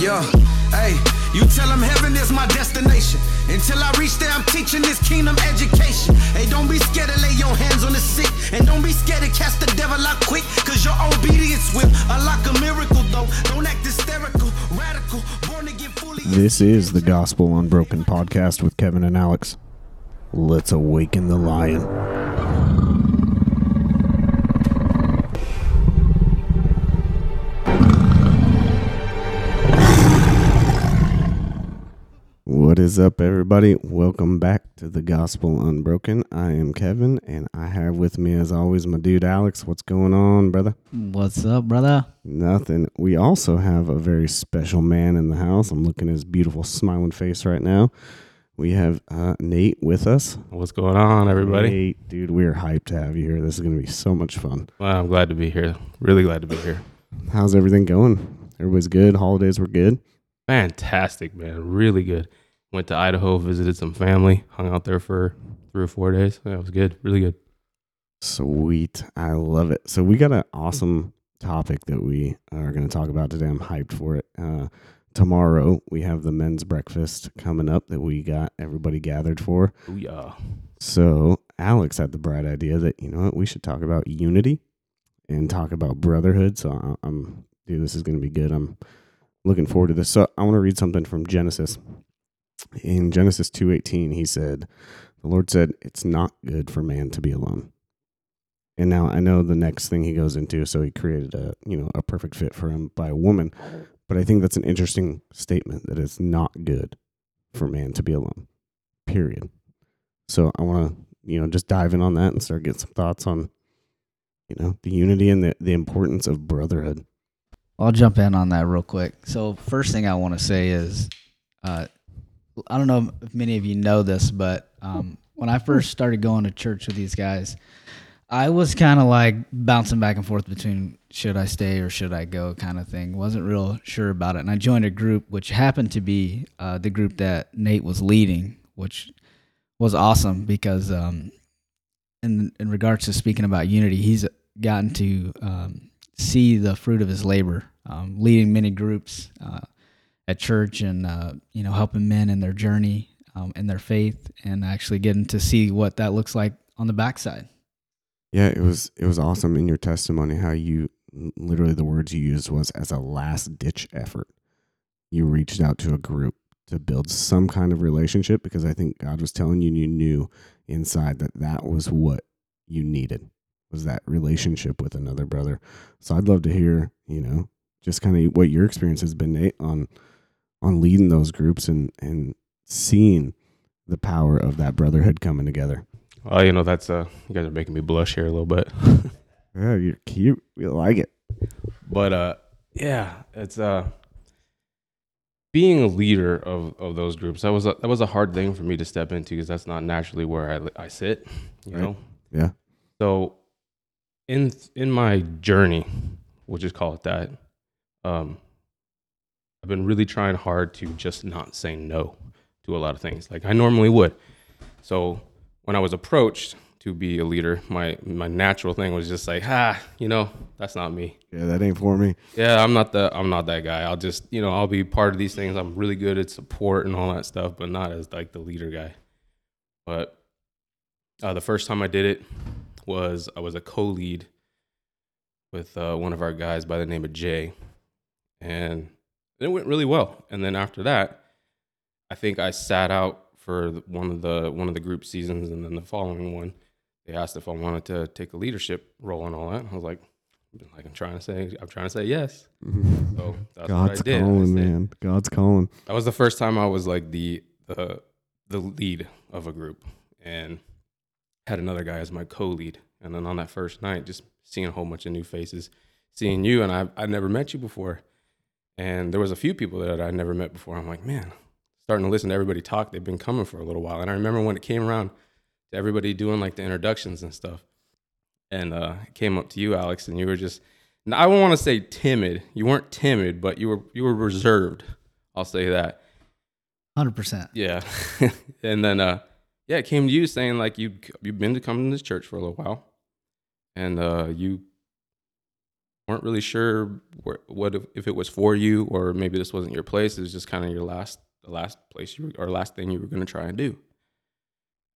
Yeah, hey, you tell them heaven is my destination. Until I reach there, I'm teaching this kingdom education. Hey, don't be scared to lay your hands on the sick. And don't be scared to cast the devil out quick. Cause your obedience will unlock a miracle, though. Don't act hysterical, radical, born again fully. This is the Gospel Unbroken podcast with Kevin and Alex. Let's awaken the lion. What is up, everybody? Welcome back to the Gospel Unbroken. I am Kevin, and I have with me, as always, my dude Alex. What's going on, brother? What's up, brother? Nothing. We also have a very special man in the house. I'm looking at his beautiful smiling face right now. We have uh, Nate with us. What's going on, everybody? Nate, dude, we're hyped to have you here. This is going to be so much fun. Well, I'm glad to be here. Really glad to be here. How's everything going? Everybody's good. Holidays were good. Fantastic, man. Really good. Went to Idaho, visited some family, hung out there for three or four days. Yeah, was good. Really good. Sweet. I love it. So we got an awesome topic that we are going to talk about today. I'm hyped for it. Uh, tomorrow we have the men's breakfast coming up that we got everybody gathered for. Ooh, yeah. So Alex had the bright idea that you know what we should talk about unity and talk about brotherhood. So I'm dude, this is going to be good. I'm looking forward to this. So I want to read something from Genesis. In Genesis 2:18, he said, "The Lord said, it's not good for man to be alone." And now I know the next thing he goes into, so he created a you know a perfect fit for him by a woman. But I think that's an interesting statement that it's not good for man to be alone. Period. So I want to, you know, just dive in on that and start getting some thoughts on, you know, the unity and the, the importance of brotherhood. I'll jump in on that real quick. So, first thing I want to say is, uh, I don't know if many of you know this, but um, when I first started going to church with these guys, I was kind of like bouncing back and forth between should I stay or should I go kind of thing. Wasn't real sure about it. And I joined a group which happened to be uh, the group that Nate was leading, which was awesome because um, in in regards to speaking about unity, he's gotten to um, see the fruit of his labor, um, leading many groups uh, at church and uh, you know helping men in their journey um, in their faith, and actually getting to see what that looks like on the backside. Yeah, it was it was awesome in your testimony how you literally the words you used was as a last ditch effort. You reached out to a group to build some kind of relationship because I think God was telling you you knew inside that that was what you needed was that relationship with another brother. So I'd love to hear, you know, just kind of what your experience has been Nate, on on leading those groups and and seeing the power of that brotherhood coming together. Well, you know, that's uh, you guys are making me blush here a little bit. Yeah, you're cute. We like it. but uh, yeah, it's uh, being a leader of, of those groups. That was a, that was a hard thing for me to step into because that's not naturally where I I sit. You Right. know. Yeah. So, in in my journey, we'll just call it that. Um, I've been really trying hard to just not say no to a lot of things, like I normally would. So when I was approached to be a leader, my my natural thing was just like, ah, you know, that's not me. Yeah, that ain't for me. Yeah, I'm not the I'm not that guy. I'll just you know I'll be part of these things. I'm really good at support and all that stuff, but not as like the leader guy. But uh, the first time I did it was I was a co-lead with uh, one of our guys by the name of Jay, and it went really well. And then after that, I think I sat out for one of the one of the group seasons, and then the following one, they asked if I wanted to take a leadership role and all that. I was like, like I'm trying to say, I'm trying to say yes. So that's God's what I did. Calling, man. God's calling. That was the first time I was like the the the lead of a group, and had another guy as my co-lead. And then on that first night, just seeing a whole bunch of new faces, seeing you, and I I never met you before, and there was a few people that I never met before. I'm like, man, starting to listen to everybody talk. They've been coming for a little while, and I remember when it came around to everybody doing like the introductions and stuff, and uh, it came up to you, Alex, and you were just. and I don't want to say timid. You weren't timid, but you were you were reserved. I'll say that. Hundred percent. Yeah. and then uh yeah, it came to you saying like you you've been to come to this church for a little while. And uh you weren't really sure where, what if, if it was for you or maybe this wasn't your place. It was just kind of your last the last place you were, or last thing you were going to try and do.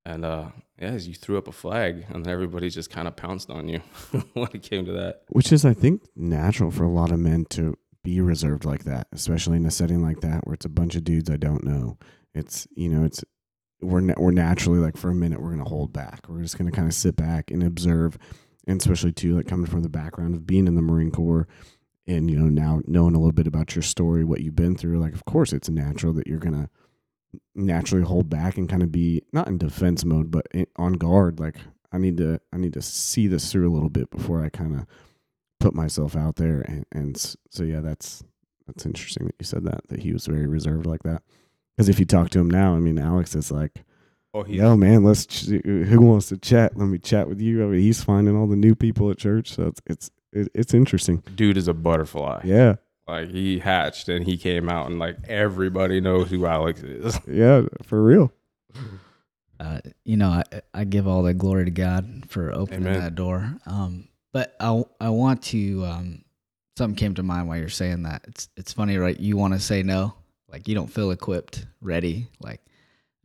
And uh, yeah, you threw up a flag, and everybody just kind of pounced on you when it came to that. Which is, I think, natural for a lot of men to be reserved like that, especially in a setting like that where it's a bunch of dudes I don't know. It's you know, it's we're we're naturally like for a minute we're gonna hold back. We're just gonna kind of sit back and observe, and especially too like coming from the background of being in the Marine Corps, and you know now knowing a little bit about your story, what you've been through. Like, of course, it's natural that you're gonna naturally hold back and kind of be not in defense mode, but on guard. Like, I need to I need to see this through a little bit before I kind of put myself out there. And, and so yeah, that's that's interesting that you said that that he was very reserved like that. Because if you talk to him now, I mean, Alex is like, Oh, he "Yo, man, let's ch- who wants to chat? Let me chat with you." I mean, he's finding all the new people at church, so it's it's it, it's interesting. dude is a butterfly. Yeah, Like he hatched and he came out, and like everybody knows who Alex is. yeah, for real. uh, you know, I, I give all the glory to God for opening Amen. that door. Um, but I, I want to, um, something came to mind while you're saying that. It's, it's funny, right? You want to say no, like you don't feel equipped, ready. Like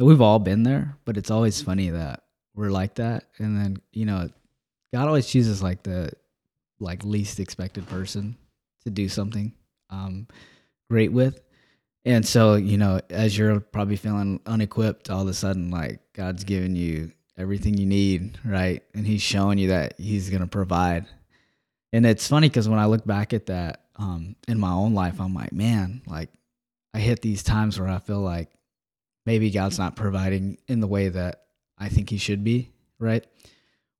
we've all been there, but it's always funny that we're like that. And then, you know, God always chooses like the, like least expected person to do something, um, great with. And so, you know, as you're probably feeling unequipped, all of a sudden, like God's giving you everything you need, right? And He's showing you that He's going to provide. And it's funny because when I look back at that um, in my own life, I'm like, man, like I hit these times where I feel like maybe God's not providing in the way that I think He should be, right?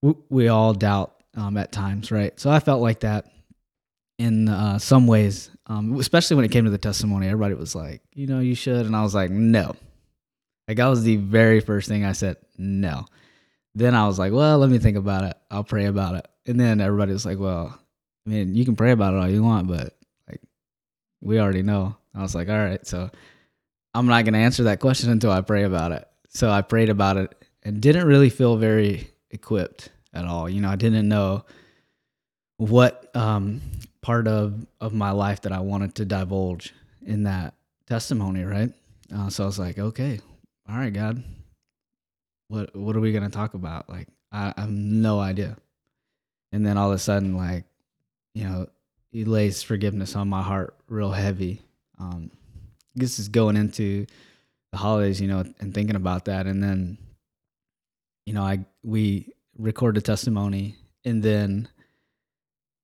We, we all doubt um, at times, right? So I felt like that in uh, some ways, um, especially when it came to the testimony. Everybody was like, you know, you should, and I was like, no. Like that was the very first thing I said, no. Then I was like, well, let me think about it. I'll pray about it. And then everybody was like, well, I mean, you can pray about it all you want, but like, we already know. I was like, all right, so I'm not gonna answer that question until I pray about it. So I prayed about it and didn't really feel very equipped at all. You know, I didn't know what um, part of of my life that I wanted to divulge in that testimony, right? Uh, so I was like, okay, all right, God, what what are we gonna talk about? Like, I, I have no idea. And then all of a sudden, like, you know, He lays forgiveness on my heart real heavy. Um, this is going into the holidays, you know, and thinking about that, and then, you know, I we recorded testimony, and then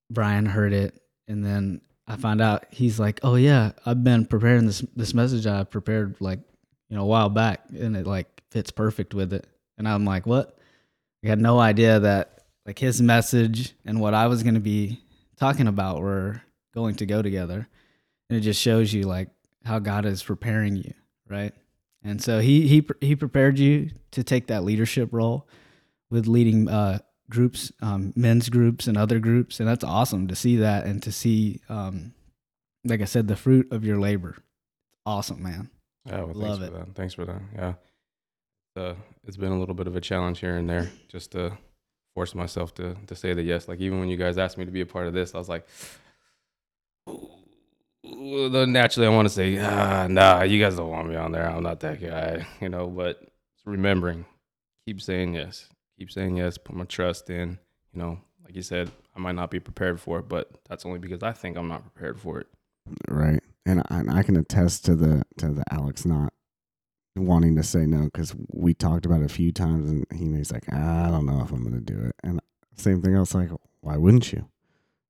Brian heard it, and then I found out he's like, "Oh yeah, I've been preparing this this message I prepared like you know a while back, and it like fits perfect with it." And I'm like, "What?" I had no idea that like his message and what I was going to be talking about were going to go together, and it just shows you like how God is preparing you, right? And so he he he prepared you to take that leadership role with leading uh, groups, um, men's groups and other groups, and that's awesome to see that and to see, um, like I said, the fruit of your labor. Awesome, man. Yeah, well, Love thanks it. for that. Thanks for that. Yeah, uh, it's been a little bit of a challenge here and there, just to force myself to to say that yes. Like even when you guys asked me to be a part of this, I was like, naturally I want to say, ah, nah, you guys don't want me on there. I'm not that guy, you know. But remembering, keep saying yes, keep saying yes. Put my trust in, you know. Like you said, I might not be prepared for it, but that's only because I think I'm not prepared for it. right and I, I can attest to the to the alex not wanting to say no because we talked about it a few times and he, he's like "Ah, i don't know if i'm gonna do it and same thing i was like why wouldn't you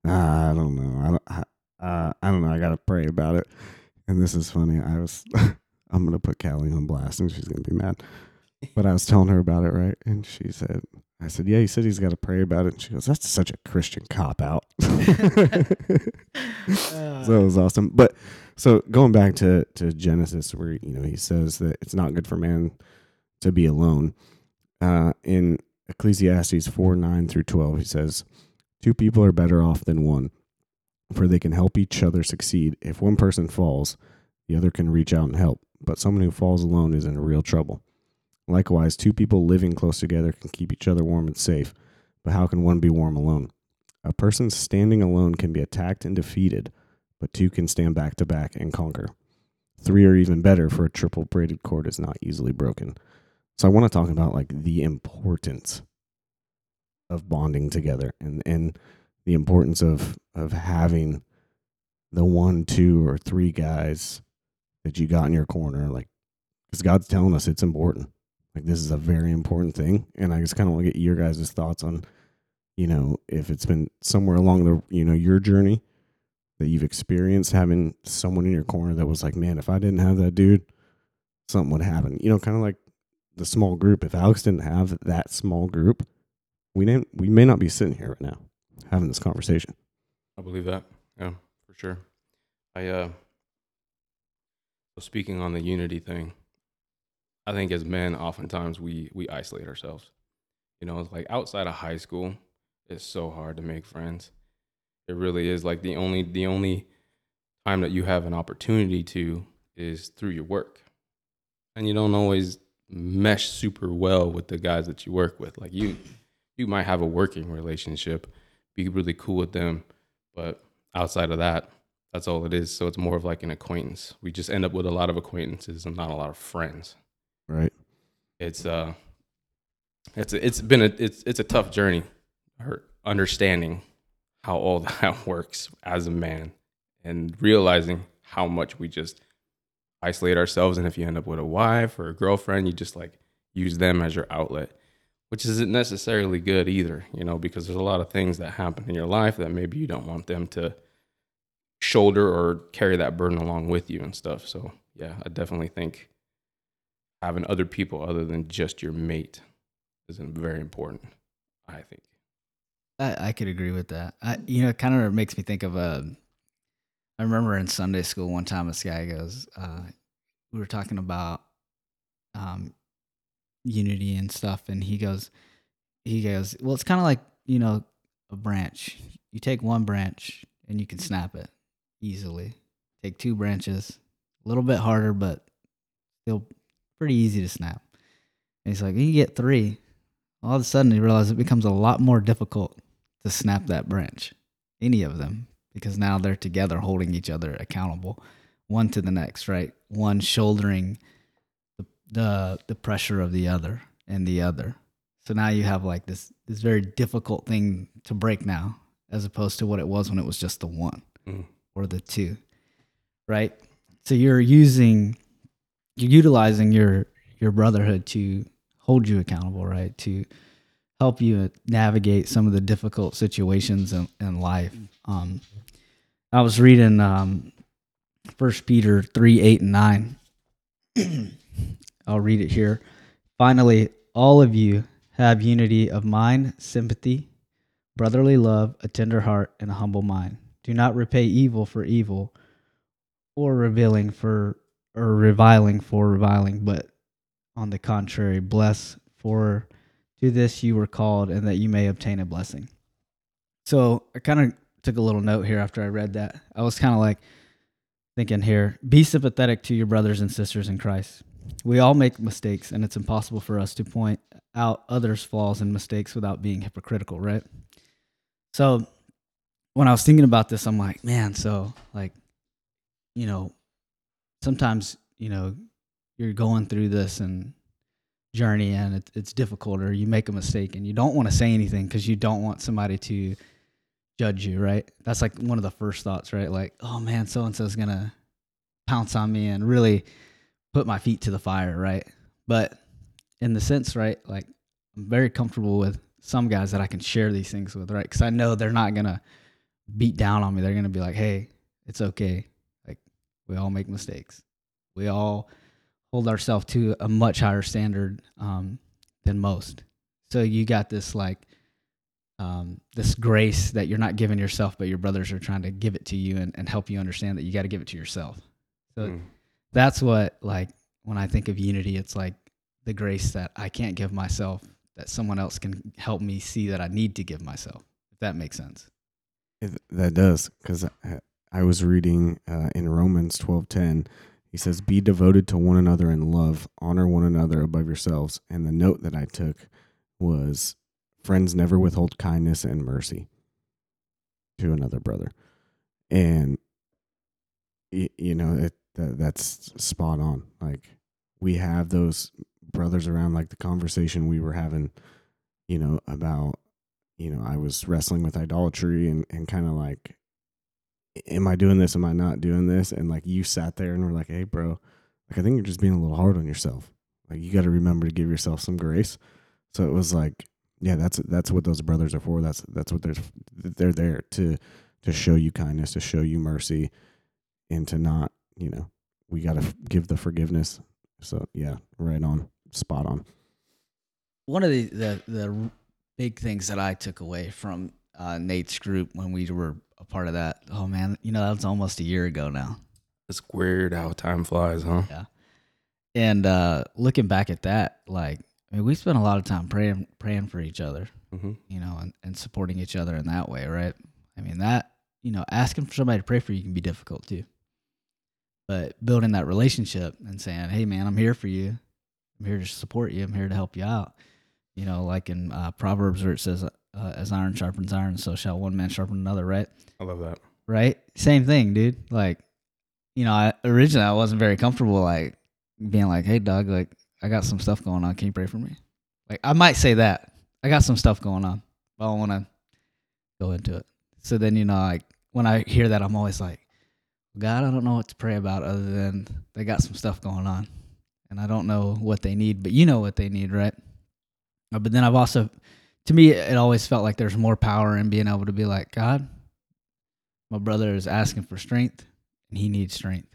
"Ah, i don't know i don't I, uh, i don't know i gotta pray about it. And this is funny i was i'm gonna put callie on blast and she's gonna be mad. But i was telling her about it right? And she said i said yeah he said he's got to pray about it. And she goes that's such a christian cop out. So it was awesome. But so going back to to Genesis, where you know he says that it's not good for man to be alone. Uh, in Ecclesiastes four nine through twelve, he says, two people are better off than one, for they can help each other succeed. If one person falls, the other can reach out and help. But someone who falls alone is in real trouble. Likewise, two people living close together can keep each other warm and safe. But how can one be warm alone? A person standing alone can be attacked and defeated, but two can stand back to back and conquer. Three are even better, for a triple braided cord is not easily broken. So I want to talk about like the importance of bonding together and and the importance of of having the one, two, or three guys that you got in your corner, like because God's telling us it's important. Like this is a very important thing, and I just kind of want to get your guys' thoughts on, you know, if it's been somewhere along the you know your journey that you've experienced having someone in your corner that was like, man, if I didn't have that dude, something would happen. You know, kind of like the small group. If Alex didn't have that small group, we didn't. We may not be sitting here right now having this conversation. I believe that. Yeah, for sure. I uh speaking on the unity thing, I think as men oftentimes we we isolate ourselves. You know, it's like outside of high school, it's so hard to make friends. It really is like the only the only time that you have an opportunity to is through your work. And you don't always mesh super well with the guys that you work with. Like you you might have a working relationship, be really cool with them, but outside of that, that's all it is. So it's more of like an acquaintance. We just end up with a lot of acquaintances and not a lot of friends. Right. It's uh it's a, it's been a it's it's a tough journey understanding how all that works as a man and realizing how much we just isolate ourselves and if you end up with a wife or a girlfriend you just like use them as your outlet which isn't necessarily good either you know because there's a lot of things that happen in your life that maybe you don't want them to shoulder or carry that burden along with you and stuff so yeah i definitely think having other people other than just your mate is very important i think I, I could agree with that. I, you know, it kind of makes me think of a. I remember in Sunday school one time this guy goes, uh, we were talking about um, unity and stuff, and he goes, he goes, well, it's kind of like you know a branch. You take one branch and you can snap it easily. Take two branches, a little bit harder, but still pretty easy to snap. And he's like, you get three. All of a sudden, he realizes it becomes a lot more difficult to snap that branch, any of them, because now they're together holding each other accountable, one to the next, right? One shouldering the the, pressure of the other and the other. So now you have like this this very difficult thing to break now, as opposed to what it was when it was just the one Mm. or the two, right? So you're using, you're utilizing your your brotherhood to hold you accountable, right? To help you navigate some of the difficult situations in, in life. Um, I was reading um, First Peter three eight and nine. I'll read it here. Finally, all of you have unity of mind, sympathy, brotherly love, a tender heart, and a humble mind. Do not repay evil for evil, or revealing for or reviling for reviling, but on the contrary, bless for to this you were called, and that you may obtain a blessing. So I kind of took a little note here after I read that. I was kind of like thinking here be sympathetic to your brothers and sisters in Christ. We all make mistakes, and it's impossible for us to point out others' flaws and mistakes without being hypocritical, right? So when I was thinking about this, I'm like, man, so like, you know, sometimes, you know, you're going through this and journey and it, it's difficult or you make a mistake and you don't want to say anything because you don't want somebody to judge you, right? That's like one of the first thoughts, right? Like, oh man, so and so's gonna pounce on me and really put my feet to the fire, right? But in the sense, right, like I'm very comfortable with some guys that I can share these things with, right? Because I know they're not gonna beat down on me. They're gonna be like, hey, it's okay. Like we all make mistakes. We all hold ourselves to a much higher standard um, than most. So you got this like um, this grace that you're not giving yourself, but your brothers are trying to give it to you and, and help you understand that you got to give it to yourself. So Mm. That's what like when I think of unity, it's like the grace that I can't give myself that someone else can help me see that I need to give myself. If that makes sense. It, that does because I, I was reading uh, in Romans twelve ten. He says, "Be devoted to one another in love, honor one another above yourselves." And the note that I took was, "Friends never withhold kindness and mercy." to another brother, and you know it that, that's spot on. Like we have those brothers around, like the conversation we were having, you know, about you know I was wrestling with idolatry and and kind of like, am I doing this? Am I not doing this? And like you sat there and were like, hey, bro, like I think you're just being a little hard on yourself. Like you got to remember to give yourself some grace. So it was like, yeah, that's that's what those brothers are for. That's that's what they're they're there to to show you kindness, to show you mercy, and to not, you know, we got to give the forgiveness. So yeah, right on, spot on. One of the the, the big things that I took away from uh, Nate's group when we were a part of that. Oh man, you know that was almost a year ago now. It's weird how time flies, huh? Yeah. And uh, looking back at that, like I mean, we spent a lot of time praying praying for each other, Mm-hmm. you know, and, and supporting each other in that way, right? I mean that you know, asking for somebody to pray for you can be difficult too. But building that relationship and saying, "Hey, man, I'm here for you. I'm here to support you. I'm here to help you out." You know, like in uh, Proverbs where it says, uh, "As iron sharpens iron, so shall one man sharpen another." Right? I love that. right? Same thing, dude. Like, you know, I originally I wasn't very comfortable like being like, "Hey, Doug, like I got some stuff going on. Can you pray for me?" Like, I might say that I got some stuff going on, but I don't want to go into it. So then, you know, like when I hear that, I'm always like, God, I don't know what to pray about other than they got some stuff going on, and I don't know what they need, but you know what they need, right? Uh, But then I've also, to me, it always felt like there's more power in being able to be like, God, my brother is asking for strength and he needs strength.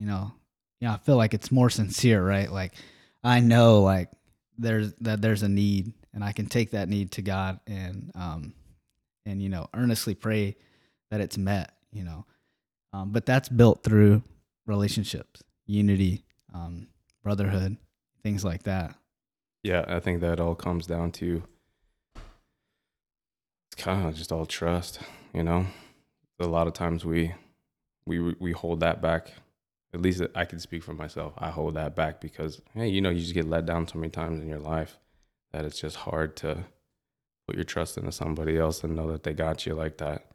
You know, you know, I feel like it's more sincere, right? Like I know like there's that there's a need and I can take that need to God and um and you know, earnestly pray that it's met, you know. Um, but that's built through relationships, unity, um, brotherhood, things like that. Yeah, I think that all comes down to it's kind of just all trust, you know. A lot of times we we we hold that back. At least I can speak for myself. I hold that back because hey, you know, you just get let down so many times in your life that it's just hard to put your trust into somebody else and know that they got you like that.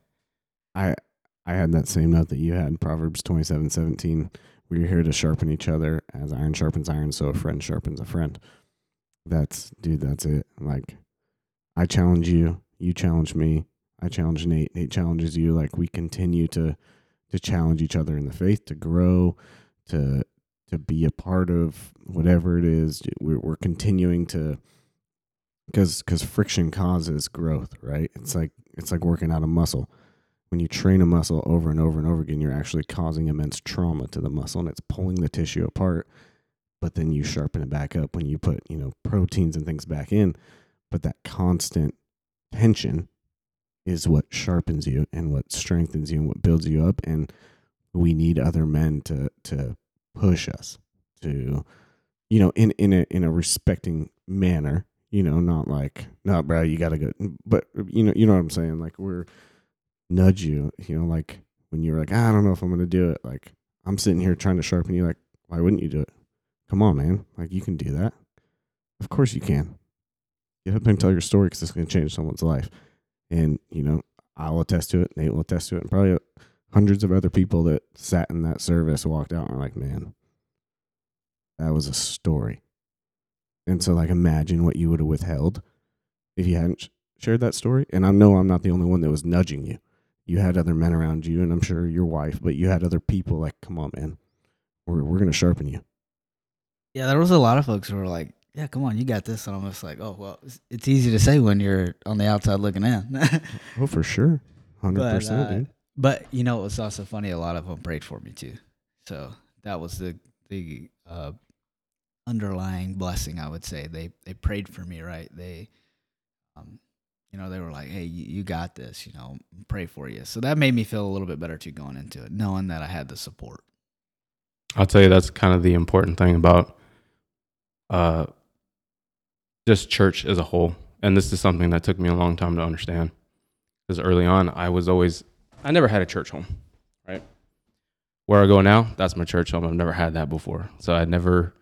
I I had that same note that you had, in Proverbs twenty seven seventeen. We're here to sharpen each other as iron sharpens iron, so a friend sharpens a friend. That's dude, that's it. Like I challenge you, you challenge me, I challenge Nate, Nate challenges you. Like we continue to to challenge each other in the faith, to grow, to to be a part of whatever it is. We're we're continuing to because because friction causes growth, right? It's like it's like working out a muscle when you train a muscle over and over and over again, you're actually causing immense trauma to the muscle and it's pulling the tissue apart. But then you sharpen it back up when you put, you know, proteins and things back in. But that constant tension is what sharpens you and what strengthens you and what builds you up. And we need other men to to push us to, you know, in in a in a respecting manner. You know, not like, no, bro, you gotta go. But you know, you know what I'm saying. Like we're nudge you, you know, like when you're like, ah, I don't know if I'm gonna do it. Like I'm sitting here trying to sharpen you, like, why wouldn't you do it? Come on, man. Like you can do that. Of course you can. Get up and tell your story because it's gonna change someone's life. And you know, I'll attest to it. Nate will attest to it, and probably hundreds of other people that sat in that service walked out and were like, man, that was a story. And so, like, imagine what you would have withheld if you hadn't shared that story. And I know I'm not the only one that was nudging you you had other men around you, and I'm sure your wife, but you had other people like, come on, man, we're we're gonna sharpen you. Yeah, there was a lot of folks who were like, "Yeah, come on, you got this," and I'm just like, "Oh, well, it's, it's easy to say when you're on the outside looking in." Oh, for sure, hundred But, percent, uh, dude. But you know, it was also funny. A lot of them prayed for me too, so that was the the uh, underlying blessing. I would say they they prayed for me, right? They, um, you know, they were like, "Hey, you, got this," you know, pray for you. So that made me feel a little bit better too going into it, knowing that I had the support. I'll tell you that's kind of the important thing about uh just church as a whole. And this is something that took me a long time to understand. Because early on I was always I never had a church home, right? Where I go now, that's my church home. I've never had that before. So I never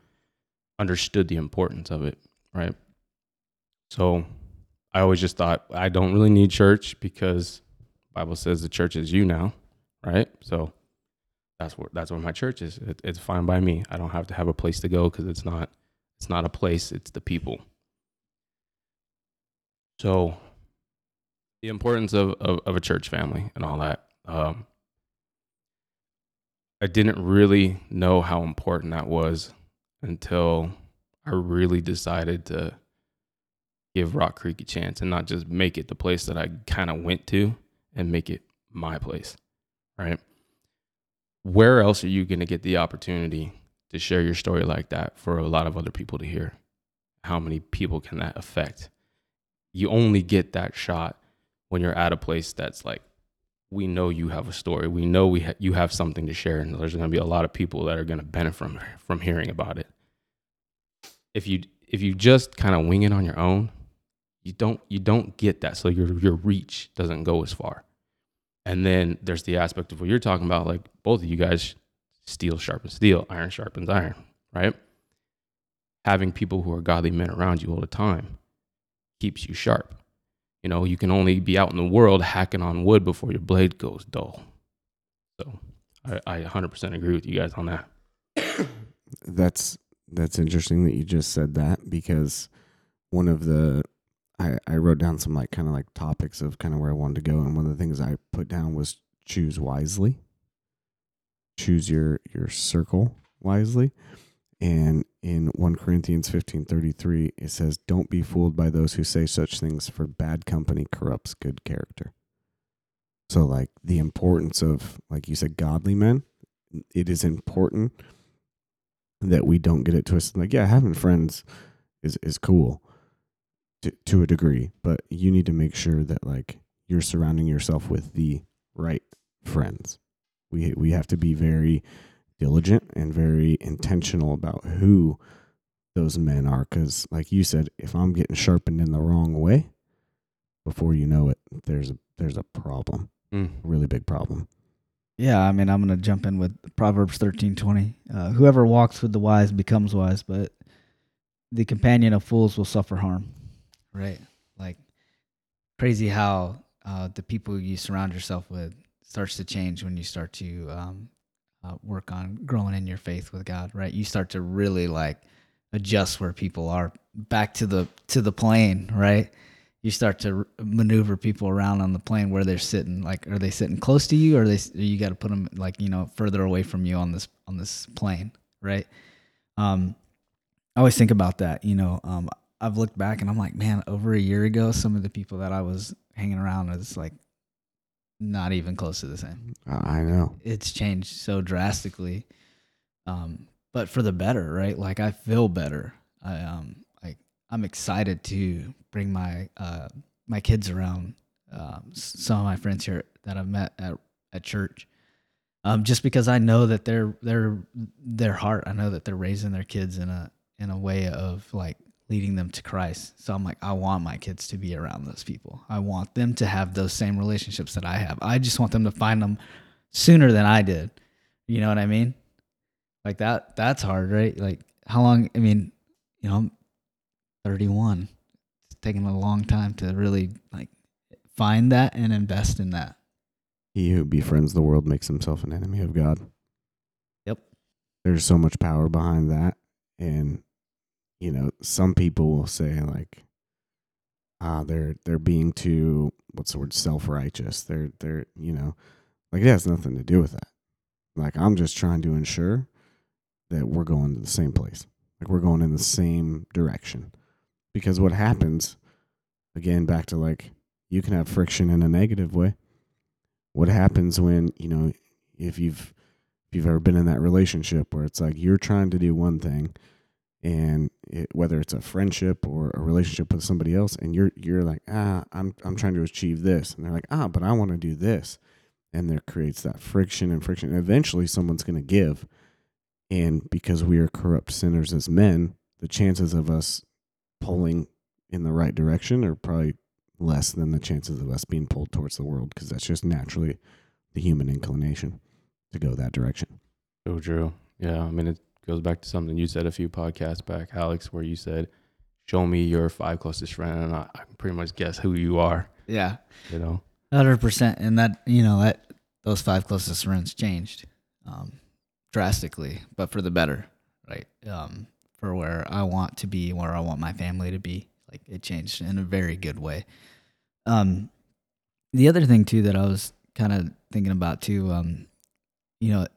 understood the importance of it, right? So I always just thought I don't really need church because Bible says the church is you now, right? So that's where that's where my church is. It, it's fine by me. I don't have to have a place to go because it's not it's not a place. It's the people. So the importance of, of, of a church family and all that. Um, I didn't really know how important that was until I really decided to give Rock Creek a chance and not just make it the place that I kind of went to and make it my place, right? Where else are you going to get the opportunity to share your story like that for a lot of other people to hear? How many people can that affect? You only get that shot when you're at a place that's like we know you have a story. We know we ha- you have something to share, and there's going to be a lot of people that are going to benefit from from hearing about it. If you if you just kind of wing it on your own, you don't you don't get that. So your your reach doesn't go as far. And then there's the aspect of what you're talking about, like both of you guys, steel sharpens steel, iron sharpens iron, right? Having people who are godly men around you all the time keeps you sharp. You know, you can only be out in the world hacking on wood before your blade goes dull. So I, I 100% agree with you guys on that. That's that's interesting that you just said that because one of the I, I wrote down some like kind of like topics of kind of where I wanted to go and one of the things I put down was choose wisely. Choose your your circle wisely. And in 1 Corinthians 15:33 it says don't be fooled by those who say such things for bad company corrupts good character. So like the importance of like you said godly men it is important that we don't get it twisted. Like, yeah, having friends is is cool to to a degree, but you need to make sure that like you're surrounding yourself with the right friends. We we have to be very diligent and very intentional about who those men are cuz like you said if I'm getting sharpened in the wrong way before you know it there's a there's a problem. Mm. A really big problem. Yeah, I mean, I'm going to jump in with Proverbs 13:20. Uh, whoever walks with the wise becomes wise, but the companion of fools will suffer harm. Right? Like crazy how uh, the people you surround yourself with starts to change when you start to um, uh, work on growing in your faith with God. Right? You start to really like adjust where people are back to the to the plane. Right? you start to maneuver people around on the plane where they're sitting like are they sitting close to you or they s- you got to put them like you know further away from you on this on this plane right um i always think about that you know um i've looked back and i'm like man over a year ago some of the people that i was hanging around is like not even close to the same. I I know. it's changed so drastically. Um but for the better right? Like i feel better. I um like i'm excited to bring my uh my kids around um some of my friends here that i've met at at church. Um just because i know that they're they're their heart. I know that they're raising their kids in a in a way of like leading them to christ so i'm like i want my kids to be around those people i want them to have those same relationships that i have i just want them to find them sooner than I did. You know what I mean? Like that that's hard, right? Like how long I mean, you know, I'm 31. It's taken a long time to really like find that and invest in that. He who befriends the world makes himself an enemy of God. Yep. There's so much power behind that. And, you know, some people will say like, ah, they're they're being too what's the word, self righteous. They're they're you know, like it has nothing to do with that. Like I'm just trying to ensure that we're going to the same place. Like we're going in the same direction. Because what happens, again, back to like you can have friction in a negative way what happens when you know if you've if you've ever been in that relationship where it's like you're trying to do one thing and it, whether it's a friendship or a relationship with somebody else and you're you're like ah I'm I'm trying to achieve this and they're like ah but I want to do this and there creates that friction and friction and eventually someone's going to give and because we are corrupt sinners as men the chances of us pulling in the right direction are probably less than the chances of us being pulled towards the world because that's just naturally the human inclination to go that direction. So true. Yeah. I mean, it goes back to something you said a few podcasts back, Alex, where you said, show me your five closest friends, and I, I can pretty much guess who you are, Yeah. you know? Hundred percent, and that you know that those five closest friends changed um, drastically, but for the better, right? Um, for where I want to be, where I want my family to be, like it changed in a very good way. Um, the other thing too that I was kind of thinking about too, um, you know,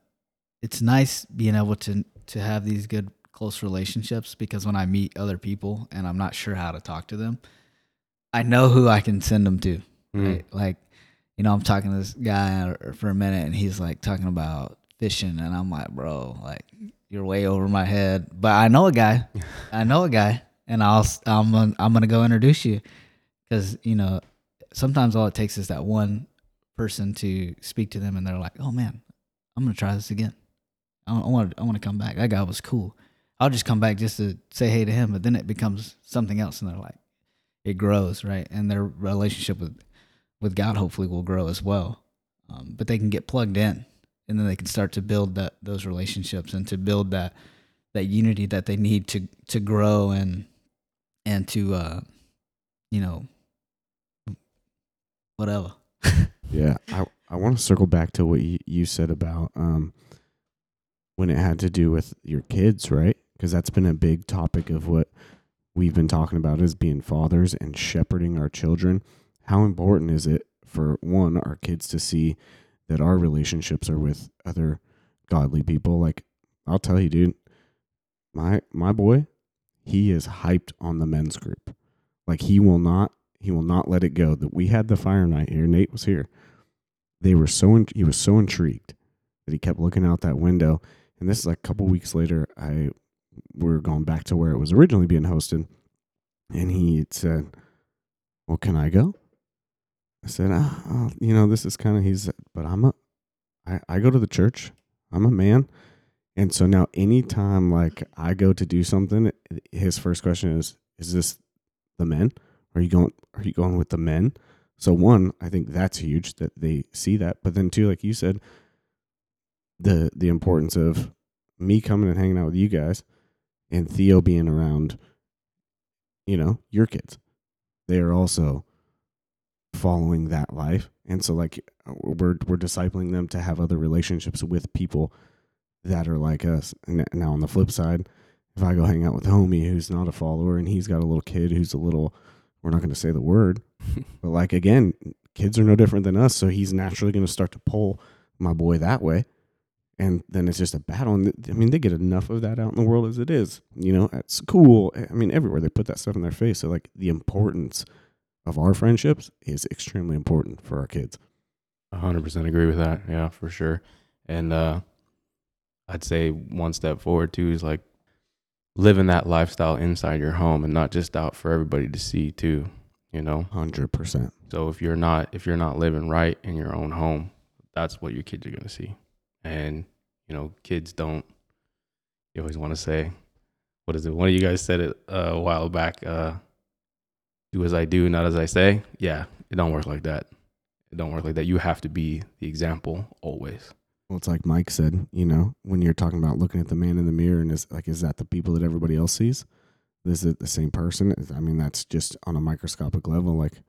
it's nice being able to to have these good close relationships because when I meet other people and I'm not sure how to talk to them, I know who I can send them to. Mm. Right? Like, you know, I'm talking to this guy for a minute and he's like talking about fishing and I'm like, bro, like you're way over my head. But I know a guy. I know a guy and I'll I'm gonna, I'm going to go introduce you cuz you know, sometimes all it takes is that one person to speak to them and they're like, "Oh man, I'm going to try this again." I want I want to come back. That guy was cool. I'll just come back just to say hey to him, but then it becomes something else and they're like it grows, right? And their relationship with with God hopefully will grow as well. Um, but they can get plugged in, and then they can start to build that those relationships and to build that that unity that they need to to grow and and to uh, you know whatever. Yeah, I I want to circle back to what you, you said about um when it had to do with your kids, right? Because that's been a big topic of what we've been talking about is being fathers and shepherding our children. How important is it for one our kids to see that our relationships are with other godly people? Like I'll tell you, dude, my my boy, he is hyped on the men's group. Like he will not he will not let it go. That we had the fire night here. Nate was here. They were so in, he was so intrigued that he kept looking out that window. And this is like a couple weeks later. I we were going back to where it was originally being hosted, and he said, "Well, can I go?" I said, ah, oh, "You know, this is kind of he's, but I'm a, I I go to the church. I'm a man." And so now, anytime like I go to do something, his first question is, "Is this the men?" Are you going? Are you going with the men? So one, I think that's huge that they see that. But then two, like you said, the the importance of me coming and hanging out with you guys, and Theo being around, you know, your kids. They are also following that life, and so like uh, we're we're discipling them to have other relationships with people that are like us. And now on the flip side, if I go hang out with a homie who's not a follower and he's got a little kid who's a little we're not going to say the word, but like again, kids are no different than us, so he's naturally going to start to pull my boy that way, and then it's just a battle. And I mean, they get enough of that out in the world as it is, you know, at school. I mean, everywhere they put that stuff in their face. So like the importance of our friendships is extremely important for our kids. hundred percent agree with that. Yeah, for sure. And uh, I'd say one step forward too is like living that lifestyle inside your home and not just out for everybody to see too you know 100% so if you're not if you're not living right in your own home that's what your kids are going to see and you know kids don't you always want to say what is it one of you guys said it uh, a while back uh, do as i do not as i say yeah it don't work like that it don't work like that you have to be the example always well, it's like Mike said, you know, when you're talking about looking at the man in the mirror and is like, is that the people that everybody else sees? Is it the same person? I mean, that's just on a microscopic level. Like,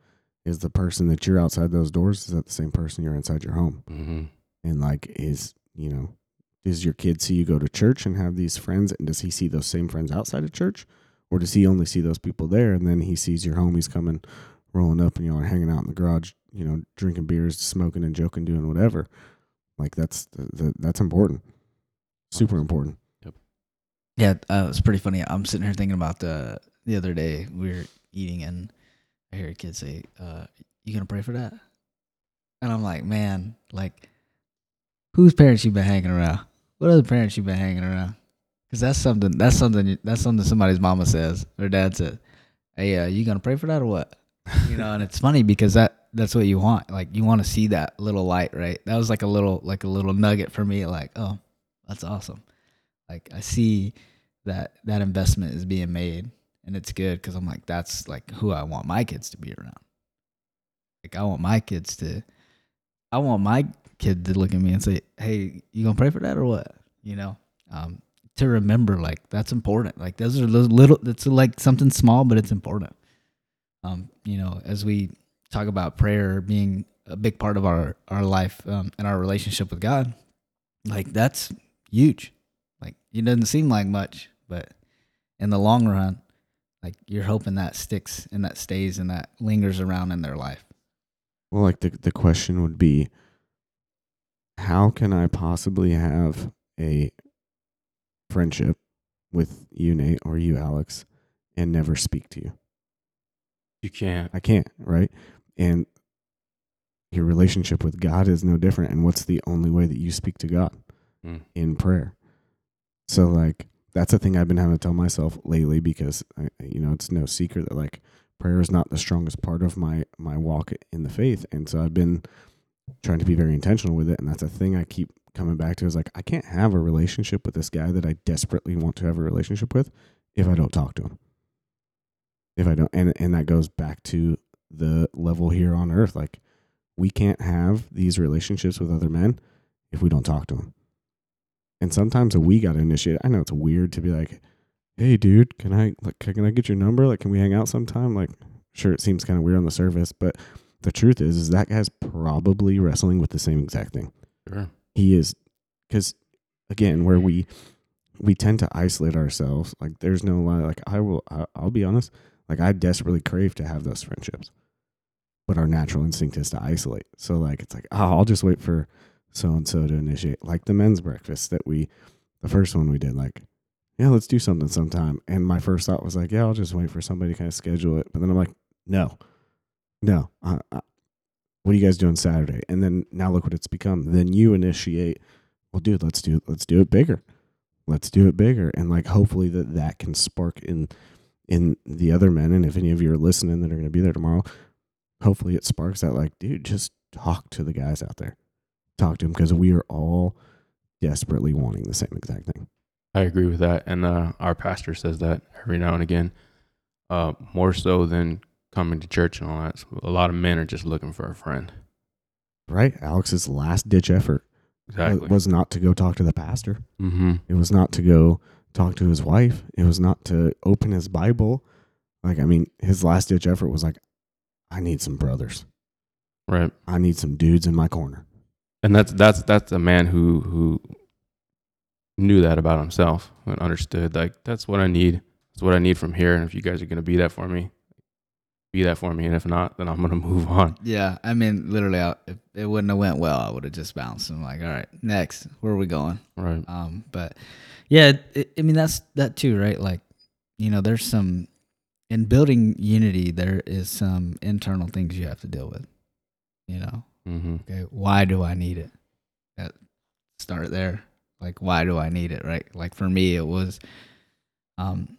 is the person that you're outside those doors, is that the same person you're inside your home? mm-hmm. And like, is, you know, does your kid see you go to church and have these friends? And does he see those same friends outside of church? Or does he only see those people there? And then he sees your homies coming, rolling up, and y'all are hanging out in the garage, you know, drinking beers, smoking and joking, doing whatever like that's the, the, that's important, super important. Yep. Yeah, uh, it's pretty funny. I'm sitting here thinking about the the other day we were eating and I hear a kid say, uh, "You gonna pray for that?" And I'm like, man, like, whose parents you been hanging around? What other parents you been hanging around? Because that's something. That's something. That's something somebody's mama says or dad says. Hey, uh, you gonna pray for that or what? You know, and it's funny because that that's what you want. Like you want to see that little light, right? That was like a little like a little nugget for me. Like, oh, that's awesome. Like I see that that investment is being made, and it's good because I'm like, that's like who I want my kids to be around. Like I want my kids to, I want my kid to look at me and say, "Hey, you gonna pray for that or what?" You know, um, to remember like that's important. Like those are those little. It's like something small, but it's important. Um, you know, as we talk about prayer being a big part of our our life um, and our relationship with God, like that's huge. Like it doesn't seem like much, but in the long run, like you're hoping that sticks and that stays and that lingers around in their life. Well, like the the question would be, how can I possibly have a friendship with you, Nate, or you, Alex, and never speak to you? You can't. I can't, right? And your relationship with God is no different. And what's the only way that you speak to God? Mm. In prayer. So, like, that's a thing I've been having to tell myself lately because, I, you know, it's no secret that, like, prayer is not the strongest part of my my walk in the faith. And so I've been trying to be very intentional with it. And that's a thing I keep coming back to is like, I can't have a relationship with this guy that I desperately want to have a relationship with if I don't talk to him. If I don't, and, and that goes back to the level here on earth. Like, we can't have these relationships with other men if we don't talk to them. And sometimes we got to initiate. I know it's weird to be like, "Hey, dude, can I like can I get your number? Like, can we hang out sometime?" Like, sure, it seems kind of weird on the surface, but the truth is, is that guy's probably wrestling with the same exact thing. Sure. He is, because again, where we we tend to isolate ourselves. Like, there's no lie. Like, I will, I, I'll be honest. Like, I desperately crave to have those friendships but our natural instinct is to isolate. So like it's like, oh, I'll just wait for so and so to initiate. Like the men's breakfast that we the first one we did, like, yeah, let's do something sometime. And my first thought was like, yeah, I'll just wait for somebody to kind of schedule it. But then I'm like, no, no. What are you guys doing Saturday? And then now look what it's become. Then you initiate. Well, dude, let's do let's do it bigger. Let's do it bigger, and like hopefully that that can spark in in the other men. And if any of you are listening that are going to be there tomorrow, hopefully it sparks that like dude just talk to the guys out there talk to them because we are all desperately wanting the same exact thing I agree with that, and uh, our pastor says that every now and again, uh, more so than coming to church and all that. So a lot of men are just looking for a friend. right alex's last ditch effort Exactly. was not to go talk to the pastor mm-hmm. it was not to go talk to his wife it was not to open his bible like i mean his last ditch effort was like i need some brothers Right. i need some dudes in my corner And that's that's that's a man who who knew that about himself and understood like that's what I need. That's what I need from here. And if you guys are gonna be that for me, be that for me. And if not, then I'm gonna move on. Yeah, I mean, literally, I, if it wouldn't have went well, I would have just bounced. I'm like, all right, next, where are we going? Right. Um, but yeah, it, I mean that's that too, right? Like, you know, there's some in building unity. There is some internal things you have to deal with. You know, Mm-hmm. okay, why do I need it? That start there. Like, why do I need it? Right? Like for me, it was, um,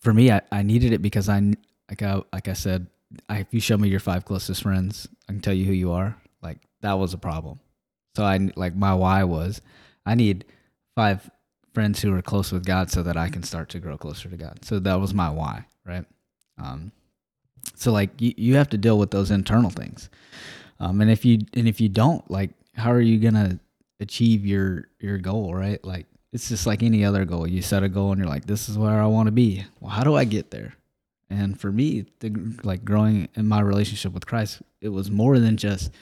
for me, I, I needed it because I like I like I said, I, if you show me your five closest friends, I can tell you who you are. Like that was a problem. So I like my why was I need five friends who are close with God so that I can start to grow closer to God. So that was my why, right? Um, so like you, you have to deal with those internal things. Um, and if you and if you don't, like, how are you gonna achieve your your goal, right? Like it's just like any other goal. You set a goal and you're like, this is where I want to be. Well, how do I get there? And for me, the, like growing in my relationship with Christ, it was more than just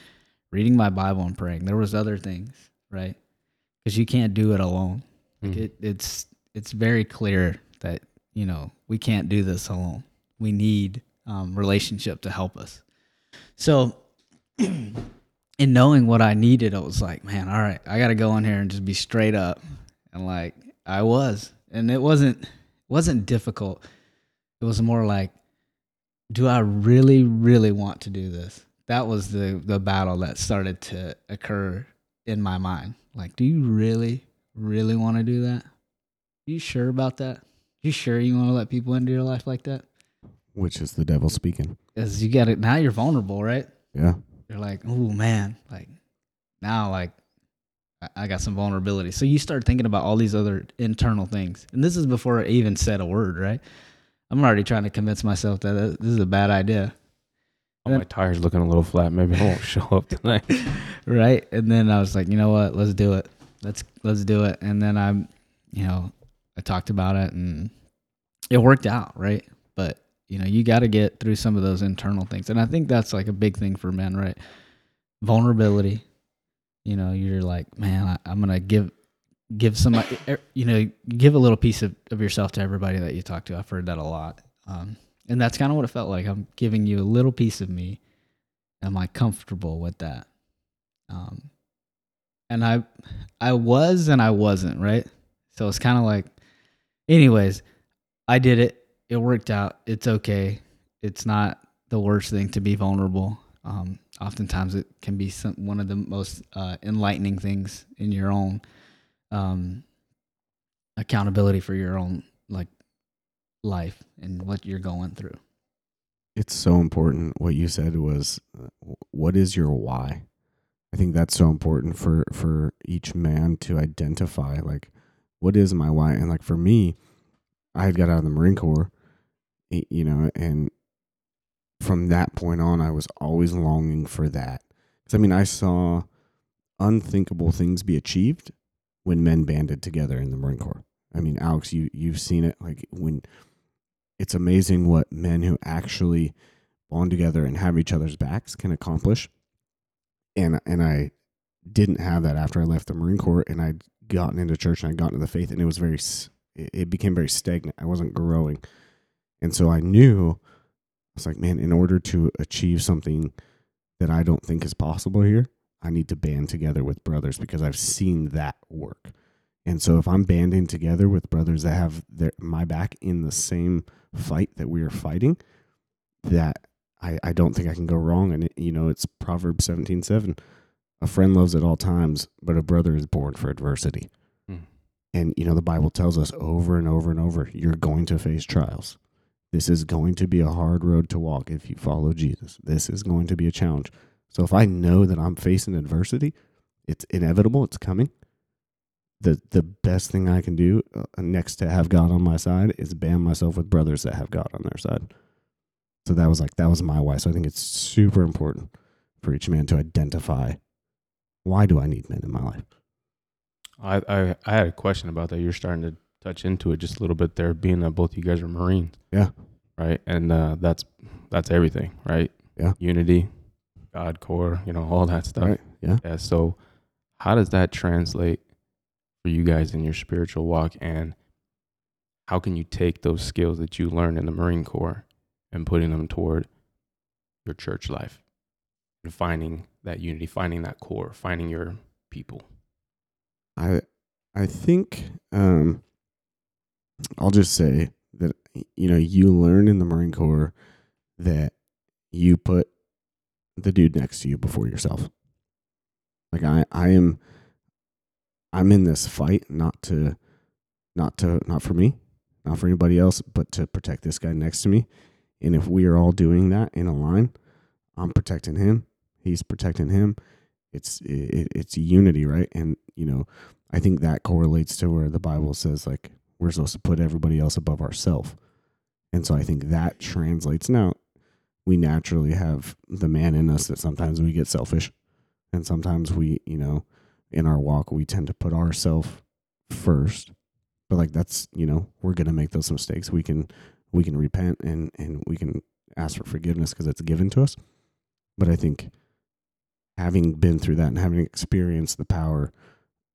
reading my Bible and praying. There was other things, right? Because you can't do it alone. Mhm. it, it's it's very clear that you know we can't do this alone. We need um, relationship to help us. So, in knowing what I needed, I was like, man, all right, I got to go in here and just be straight up, and like I was, and it wasn't it wasn't difficult. It was more like, do I really, really want to do this? That was the the battle that started to occur in my mind. Like, do you really, really want to do that? you sure about that? You sure you want to let people into your life like that? which is the devil speaking Because you got it now. You're vulnerable, right? yeah You're like, oh man, like now, like I- I got some vulnerability. So you start thinking about all these other internal things, and this is before I even said a word, right? I'm already trying to convince myself that this is a bad idea, Oh, my tire's looking a little flat. Maybe I won't show up tonight. right? And then I was like, you know what? Let's do it. Let's let's do it. And then I'm, you know, I talked about it, and it worked out, right? But you know, you got to get through some of those internal things. And I think that's like a big thing for men, right? Vulnerability. You know, you're like, man, I, I'm going to give, give some, you know, give a little piece of, of yourself to everybody that you talk to. I've heard that a lot. Um, and that's kind of what it felt like. I'm giving you a little piece of me. Am I comfortable with that? Um, and I, I was and I wasn't, right? So it's kind of like, anyways, I did it. It worked out. It's okay. It's not the worst thing to be vulnerable. Um, oftentimes, it can be some, one of the most uh, enlightening things in your own um, accountability for your own like life and what you're going through. It's so important. What you said was, uh, what is your why? I think that's so important for for each man to identify. Like, what is my why? And like for me, I had got out of the Marine Corps, you know, and from that point on, I was always longing for that. Because I mean, I saw unthinkable things be achieved when men banded together in the Marine Corps. I mean, Alex, you you've seen it. Like when it's amazing what men who actually bond together and have each other's backs can accomplish. And and I didn't have that after I left the Marine Corps, and I'd gotten into church and I'd gotten into the faith, and it was very it became very stagnant. I wasn't growing, and so I knew I was like, man, in order to achieve something that I don't think is possible here, I need to band together with brothers because I've seen that work. And so if I'm banding together with brothers that have their my back in the same fight that we are fighting, that I, I don't think I can go wrong. And it, you know, it's Proverbs seventeen seven. A friend loves at all times, but a brother is born for adversity. Mm. And you know, the Bible tells us over and over and over, you're going to face trials. This is going to be a hard road to walk if you follow Jesus. This is going to be a challenge. So if I know that I'm facing adversity, it's inevitable, it's coming the the best thing I can do uh, next to have God on my side is band myself with brothers that have God on their side. So that was like that was my why. So I think it's super important for each man to identify why do I need men in my life. I I, I had a question about that. You're starting to touch into it just a little bit there, being that both you guys are Marines. Yeah. Right, and uh, that's that's everything, right? Yeah. Unity, God core, you know, all that stuff. Right. Yeah. Yeah. So, how does that translate for you guys in your spiritual walk and how can you take those skills that you learned in the Marine Corps and putting them toward your church life and finding that unity, finding that core, finding your people? I I think um, I'll just say that you know you learn in the Marine Corps that you put the dude next to you before yourself. Like I I am I'm in this fight not to not to not for me, not for anybody else, but to protect this guy next to me. And if we are all doing that in a line, I'm protecting him, he's protecting him. It's it, it's unity, right? And you know, I think that correlates to where the Bible says like we're supposed to put everybody else above ourselves. And so I think that translates now we naturally have the man in us that sometimes we get selfish. And sometimes we, you know, in our walk we tend to put ourselves first. But like that's you know we're gonna make those mistakes. We can we can repent and and we can ask for forgiveness because it's given to us. But i think having been through that and having experienced the power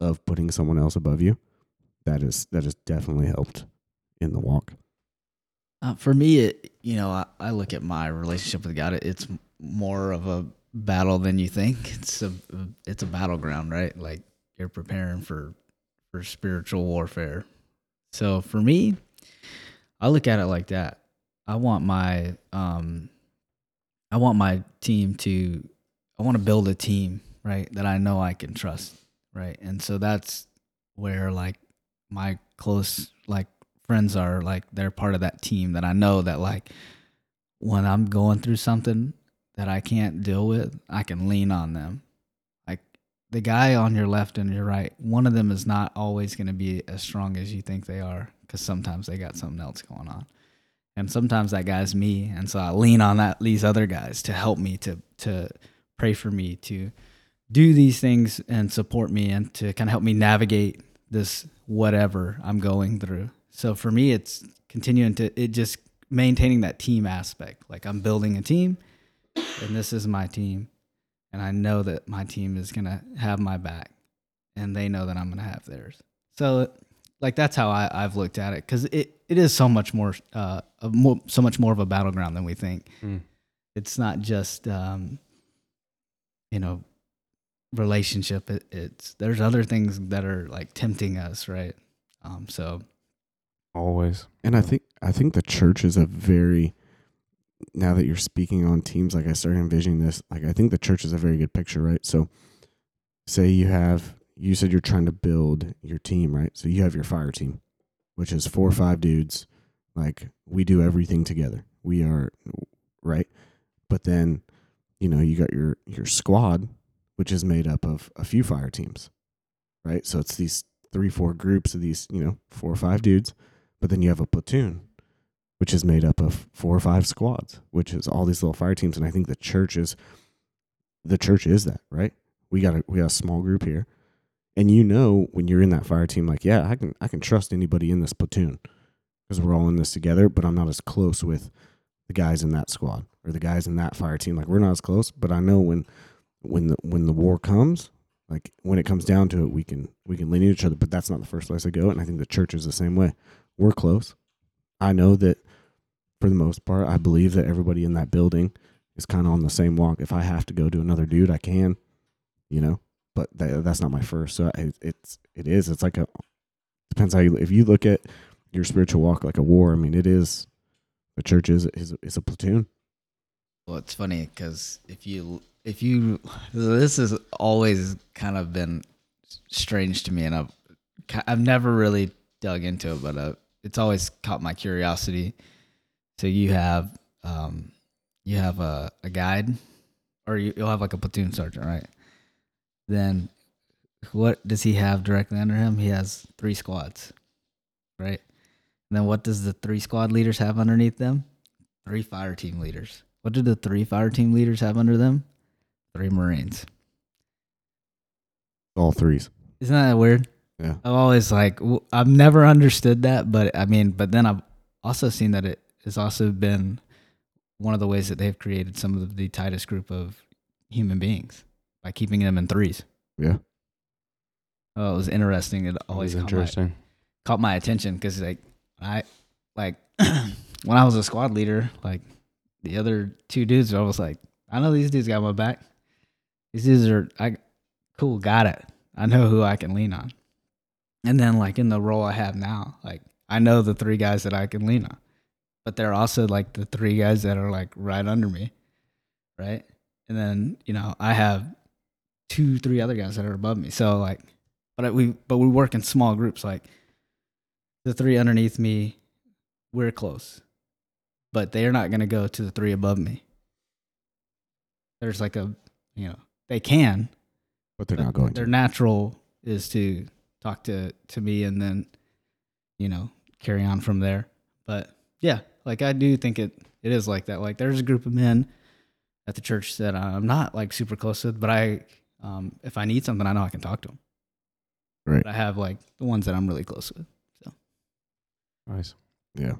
of putting someone else above you that is that has definitely helped in the walk uh, for me it you know I, I look at my relationship with god it's more of a battle than you think. It's a it's a battleground, right? Like you're preparing for for spiritual warfare. So for me, I look at it like that. I want my um I want my team to I want to build a team, right, that I know I can trust, right? And so that's where like my close like friends are like they're part of that team that I know that like when I'm going through something, that I can't deal with, I can lean on them. Like the guy on your left and your right, one of them is not always going to be as strong as you think they are because sometimes they got something else going on. And sometimes that guy's me, and so I lean on that these other guys to help me to to pray for me to do these things and support me and to kind of help me navigate this whatever I'm going through. So for me, it's continuing to it just maintaining that team aspect. Like I'm building a team, and this is my team, and I know that my team is gonna have my back, and they know that I'm gonna have theirs. So, like that's how I, I've looked at it because it, it is so much more, uh, more, so much more of a battleground than we think. Mm. It's not just, um, you know, relationship. It, it's there's other things that are like tempting us, right? Um, so Always. And I think I think the church is a very now that you're speaking on teams, like I started envisioning this, like I think the church is a very good picture, right? So say you have you said you're trying to build your team, right? So you have your fire team, which is four or five dudes. Like we do everything together. We are right. But then, you know, you got your your squad, which is made up of a few fire teams. Right? So it's these three, four groups of these, you know, four or five dudes. But then you have a platoon, which is made up of four or five squads, which is all these little fire teams. And I think the church is the church is that, right? We got a we got a small group here. And you know when you're in that fire team, like, yeah, I can I can trust anybody in this platoon because we're all in this together, but I'm not as close with the guys in that squad or the guys in that fire team. Like we're not as close, but I know when when the when the war comes, like when it comes down to it, we can we can lean on each other. But that's not the first place I go, and I think the church is the same way. We're close. I know that for the most part, I believe that everybody in that building is kind of on the same walk. If I have to go to another dude, I can, you know. But that, that's not my first. So it, it's it is. It's like a depends how you. If you look at your spiritual walk like a war, I mean, it is. The church is is is a platoon. Well, it's funny because if you if you this has always kind of been strange to me, and I've I've never really dug into it, but uh, it's always caught my curiosity. So you have um you have a, a guide, or you, you'll have like a platoon sergeant, right? Then what does he have directly under him? He has three squads, right? And then what does the three squad leaders have underneath them? Three fire team leaders. What do the three fire team leaders have under them? Three Marines. All threes. Isn't that weird? Yeah. I've always like I've never understood that, but I mean, but then I've also seen that it has also been one of the ways that they've created some of the tightest group of human beings by keeping them in threes. Yeah. Oh, it was interesting. It Always always caught my, interesting. caught my attention because like I like when I was a squad leader, like the other two dudes, I was like, I know these dudes got my back. These dudes are I cool, got it. I know who I can lean on. And then like in the role I have now, like I know the three guys that I can lean on. But they're also like the three guys that are like right under me. Right? And then, you know, I have two, three other guys that are above me. So like but I, we but we work in small groups like the three underneath me, we're close. But they're not going to go to the three above me. There's like a, you know, they can. But they're but not going Their to. natural is to talk to to me and then, you know, carry on from there. But yeah, like I do think it it is like that. Like there's a group of men at the church that I'm not like super close with, but I um if I need something, I know I can talk to them. Right. But I have like the ones that I'm really close with. So nice. Yeah.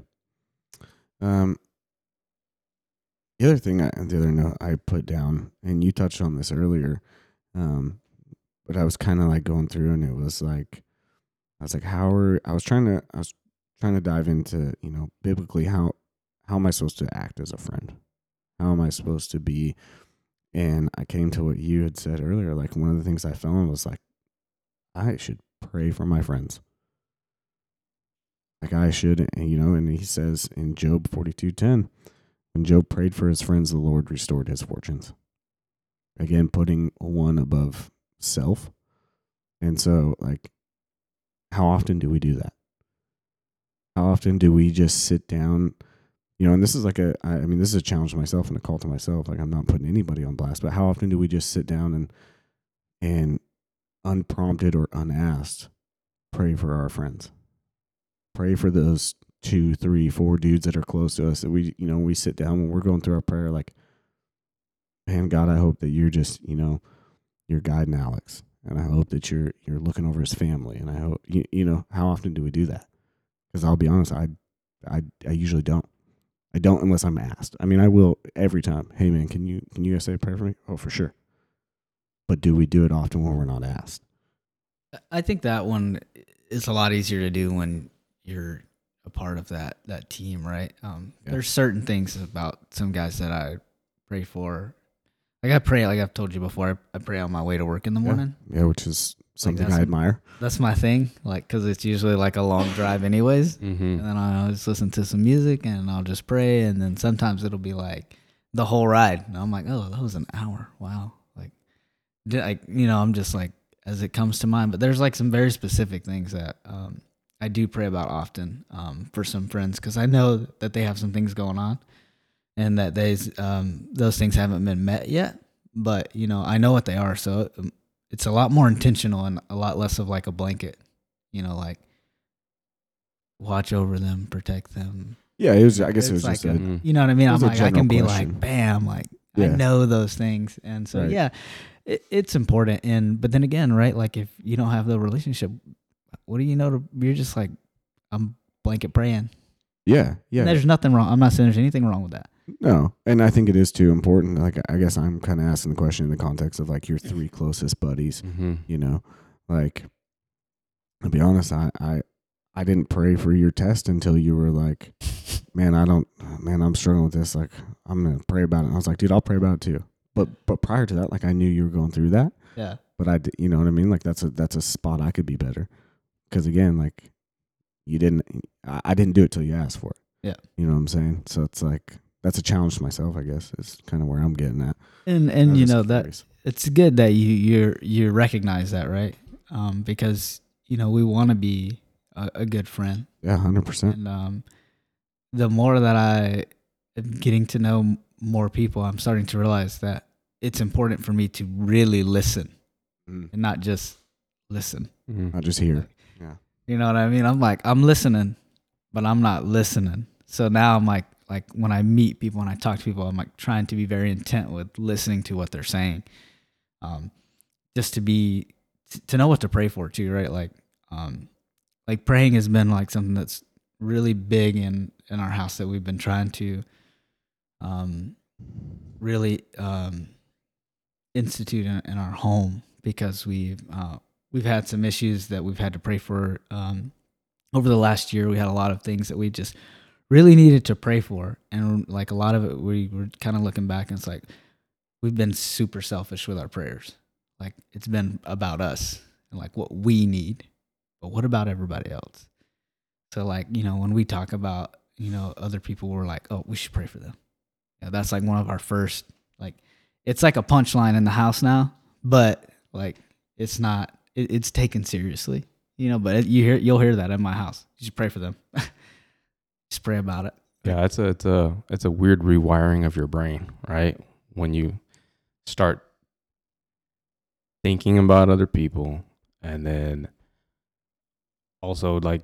Um. The other thing, I, the other note I put down, and you touched on this earlier, um, but I was kind of like going through, and it was like, I was like, how are I was trying to, I was trying to dive into, you know, biblically how how am I supposed to act as a friend? How am I supposed to be? And I came to what you had said earlier. Like one of the things I found was like, I should pray for my friends like I should, you know. And he says in Job forty two ten, when Job prayed for his friends, the Lord restored his fortunes. Again, putting one above self, and so like, how often do we do that? How often do we just sit down? You know, and this is like a, I mean, this is a challenge to myself and a call to myself. Like, I'm not putting anybody on blast, but how often do we just sit down and, and unprompted or unasked, pray for our friends? pray for those two, three, four dudes that are close to us that we, you know, we sit down when we're going through our prayer, like, man, God, I hope that you're just, you know, you're guiding Alex, and I hope that you're you're looking over his family, and I hope you, you know, how often do we do that? Because I'll be honest, I, I, I usually don't. I don't unless I'm asked. I mean, I will every time. Hey man, can you can you guys say a prayer for me? Oh, for sure. But do we do it often when we're not asked? I think that one is a lot easier to do when you're a part of that that team, right? Um, Yeah. There's certain things about some guys that I pray for. Like I pray, like I've told you before, I, I pray on my way to work in the morning. Yeah, which is something that's- I admire. That's my thing, like because it's usually like a long drive, anyways. Mm-hmm. And then I'll just listen to some music and I'll just pray. And then sometimes it'll be like the whole ride. And I'm like, oh, that was an hour. Wow. Like, did I, you know, I'm just like, as it comes to mind. But there's like some very specific things that um, I do pray about often um, for some friends because I know that they have some things going on and that they's, um, those things haven't been met yet. But, you know, I know what they are. So um, it's a lot more intentional and a lot less of like a blanket, you know, like, watch over them, protect them. Yeah, it was. I guess it It's was just like a, Mm-hmm. You know what I mean? I'm like, I general can be question. like, bam, like Yeah. I know those things, and so Right. yeah, it, it's important. And but then again, right? Like if you don't have the relationship, what do you know? To you're just like, I'm blanket praying. yeah, yeah. And there's nothing wrong. I'm not saying there's anything wrong with that. No, and I think it is too important. Like, I guess I'm kind of asking the question in the context of like your three closest buddies. Mm-hmm. You know, like, to be honest, I, I, I didn't pray for your test until you were like, man, I don't, man, I'm struggling with this. Like, I'm gonna pray about it. And I was like, dude, I'll pray about it too. But, but prior to that, like, I knew you were going through that. Yeah. But I, you know what I mean? Like, that's a, that's a spot I could be better. Because again, like, you didn't, I, I didn't do it till you asked for it. Yeah. You know what I'm saying? So it's like that's a challenge to myself, I guess. Is kind of where I'm getting at. And and was you just know that it's good that you you you recognize that, right? Um, because you know we want to be a, a good friend. Yeah, hundred percent. And um, the more that I am getting to know more people, I'm starting to realize that it's important for me to really listen and not just listen. Mm-hmm. I just hear. Yeah. You know what I mean? I'm like, I'm listening, but I'm not listening. So now I'm like, like when I meet people and I talk to people, I'm like trying to be very intent with listening to what they're saying, um, just to be to know what to pray for too, right? Like, um, like praying has been like something that's really big in in our house that we've been trying to, um, really um, institute in, in our home because we've uh, we've had some issues that we've had to pray for um, over the last year. We had a lot of things that we just really needed to pray for, and like a lot of it, we were kind of looking back and it's like we've been super selfish with our prayers. Like it's been about us and like what we need, but what about everybody else? So like you know when we talk about you know other people, we're like, oh, we should pray for them. Yeah, that's like one of our first like it's like a punchline in the house now, but like it's not it, it's taken seriously you know but you hear you'll hear that in my house you should pray for them just pray about it Yeah, it's a it's a it's a weird rewiring of your brain, right? When you start thinking about other people and then also like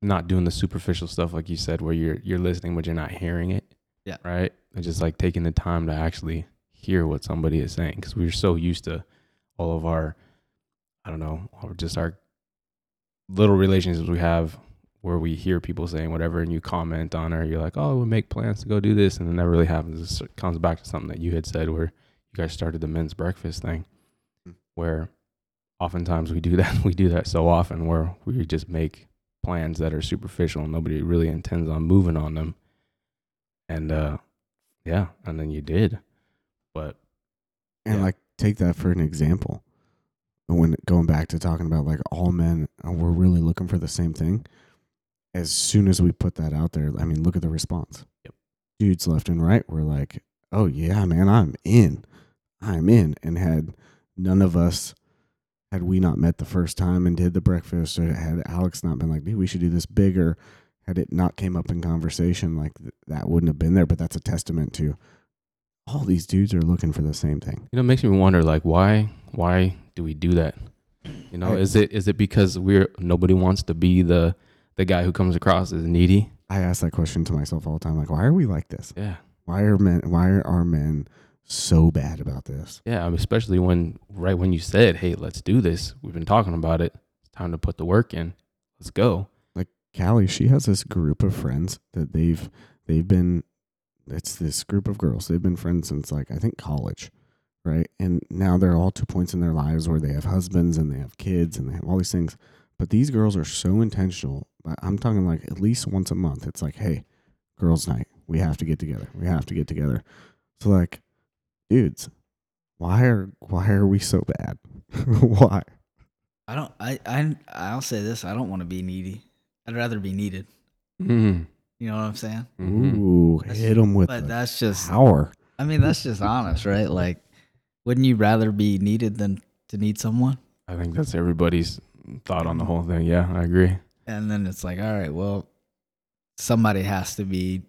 not doing the superficial stuff like you said where you're you're listening but you're not hearing it. Yeah. Right? And just like taking the time to actually hear what somebody is saying cuz we're so used to all of our I don't know, just our little relationships we have where we hear people saying whatever and you comment on it, you're like, oh, we'll make plans to go do this, and it never really happens. It comes back to something that you had said where you guys started the men's breakfast thing, Mm. where oftentimes we do that. We do that so often where we just make plans that are superficial and nobody really intends on moving on them. And uh, yeah, and then you did, but And Yeah. like take that for an example. When going back to talking about like all men, uh, we're really looking for the same thing. As soon as we put that out there, I mean, look at the response. Yep. Dudes left and right were like, "Oh yeah, man, I'm in, I'm in." And had none of us, had we not met the first time and did the breakfast, or had Alex not been like, "Dude, we should do this bigger," had it not came up in conversation, like th- that wouldn't have been there. But that's a testament to all these dudes are looking for the same thing. you know, it makes me wonder like why why do we do that? You know, is it is it because we're nobody wants to be the the guy who comes across as needy? I ask that question to myself all the time. Like, why are we like this? Yeah. Why are men? Why are our men so bad about this? Yeah, I mean, especially when right when you said, "Hey, let's do this." We've been talking about it. It's time to put the work in. Let's go. Like Callie, she has this group of friends that they've they've been it's this group of girls. They've been friends since like I think college. Right. And now they're all to points in their lives where they have husbands and they have kids and they have all these things. But these girls are so intentional. I- I'm talking like at least once a month. It's like, hey, girls' night. We have to get together. We have to get together. So like, dudes, why are why are we so bad? why? I don't. I. I. I'll say this. I don't want to be needy. I'd rather be needed. Mm. You know what I'm saying? Mhm. Ooh, That's- hit them with But the that's just. power. I mean, that's just honest, right? Like, wouldn't you rather be needed than to need someone? I think that's everybody's thought on the whole thing. Yeah, I agree. And then it's like, all right, well, somebody has to be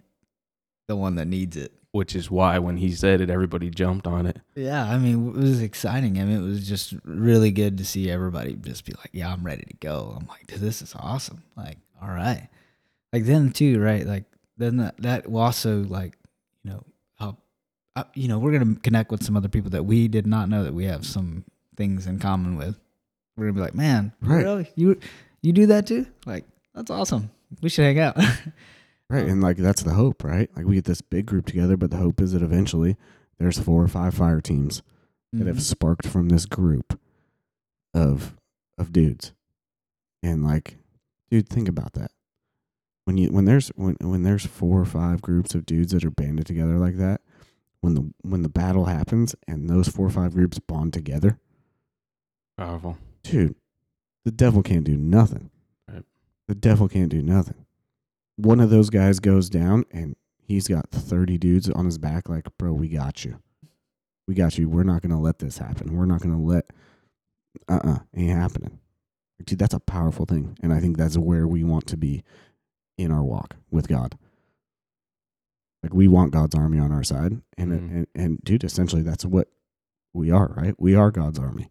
the one that needs it. Which is why when he said it, everybody jumped on it. Yeah, I mean, it was exciting. I mean, it was just really good to see everybody just be like, "Yeah, I'm ready to go." I'm like, "Dude, this is awesome!" Like, all right, like then too, right? Like then that, that will also like, you know, help. Uh, you know, we're gonna connect with some other people that we did not know that we have some things in common with. We're gonna be like, "Man, Right. really? You you do that too? Like, that's awesome. We should hang out." Right. And like that's the hope, right? Like we get this big group together, but the hope is that eventually there's four or five fire teams that have Mhm. sparked from this group of of dudes. And like, dude, think about that. When you when there's when when there's four or five groups of dudes that are banded together like that, when the when the battle happens and those four or five groups bond together, Powerful. Dude, the devil can't do nothing. Right. The devil can't do nothing. One of those guys goes down and he's got 30 dudes on his back, like, bro, we got you. We got you. We're not going to let this happen. We're not going to let, uh uh ain't happening. Dude, that's a powerful thing. And I think that's where we want to be in our walk with God. Like, we want God's army on our side. And, Mhm. and, and, dude, essentially, that's what we are, right? We are God's army.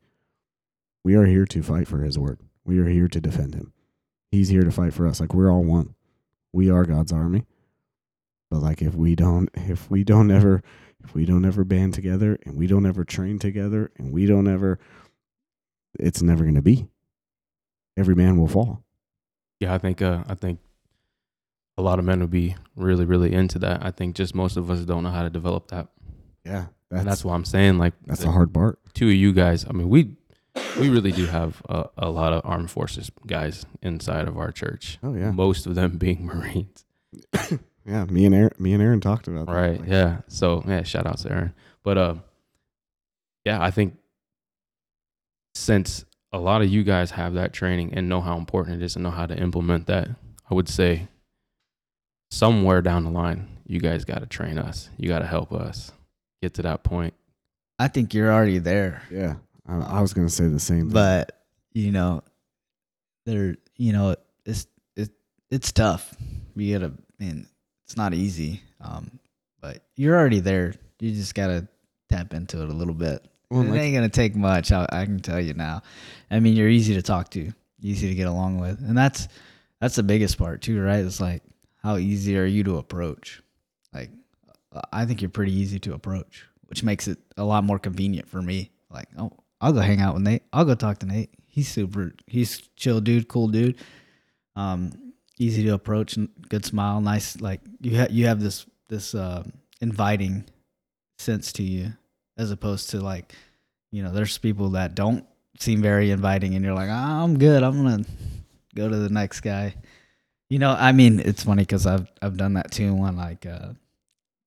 We are here to fight for his word. We are here to defend him. He's here to fight for us. Like we're all one. We are God's army. But like if we don't if we don't ever if we don't ever band together and we don't ever train together and we don't ever it's never going to be. Every man will fall. Yeah, I think uh, I think a lot of men would be really, really into that. I think just most of us don't know how to develop that, Yeah. That's and that's why I'm saying like that's the the hard part. two of you guys. I mean, we we really do have a, a lot of armed forces guys inside of our church. Oh yeah. Most of them being Marines. Yeah, me and Aaron me and Aaron talked about that. Right. Like, Yeah. So yeah, shout out to Aaron. But uh yeah, I think since a lot of you guys have that training and know how important it is and know how to implement that, I would say somewhere down the line, you guys gotta train us. You gotta help us get to that point. I think you're already there. Yeah. I, I was going to say the same thing. but you know there you know it's it it's tough. You gotta man it's not easy um but you're already there. You just gotta tap into it a little bit. Well, it like- ain't gonna take much I, I can tell you now. I mean you're easy to talk to easy to get along with and that's that's the biggest part too right? It's like how easy are you to approach? Like i think you're pretty easy to approach which makes it a lot more convenient for me. Like oh i'll go hang out with nate. I'll go talk to nate. He's super he's chill dude cool dude. Um easy to approach good smile nice like you have you have this this uh inviting sense to you as opposed to like you know there's people that don't seem very inviting and you're like "Ah, i'm good. I'm gonna go to the next guy. You know i mean it's funny because i've i've done that too when like uh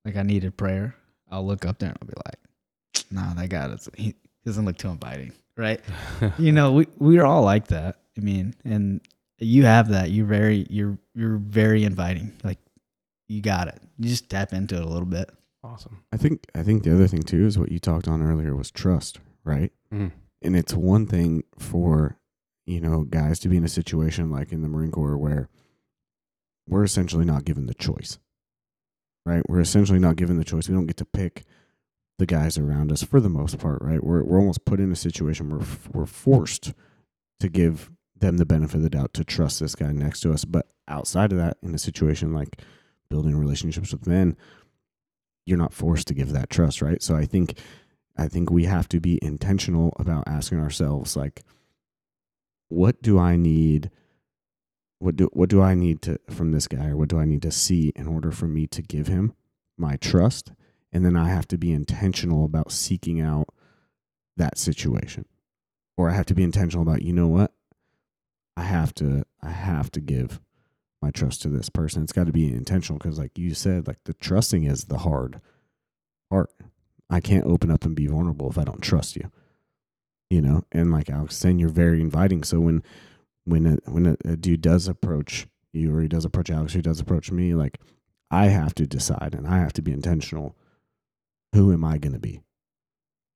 like i needed prayer i'll look up there and i'll be like nah that guy doesn't he doesn't look too inviting right you know we we're all like that i mean and you have that you're very you're you're very inviting like you got it you just tap into it a little bit awesome. I think I think the other thing too is what you talked on earlier was trust, right? Mm. And it's one thing for you know guys to be in a situation like in the Marine Corps where we're essentially not given the choice, right? We're essentially not given the choice. We don't get to pick the guys around us for the most part, right? We're we're almost put in a situation where we're forced to give them the benefit of the doubt to trust this guy next to us. But outside of that, in a situation like building relationships with men, you're not forced to give that trust, right? So I think I think we have to be intentional about asking ourselves like what do I need what do what do I need to from this guy or what do I need to see in order for me to give him my trust and then I have to be intentional about seeking out that situation. Or I have to be intentional about you know what? I have to I have to give my trust to this person. It's got to be intentional because like you said like the trusting is the hard part. I can't open up and be vulnerable if I don't trust you you know? And like Alex saying you're very inviting. So when when a, when a, a dude does approach you or he does approach Alex or he does approach me, like I have to decide and I have to be intentional. Who am I going to be?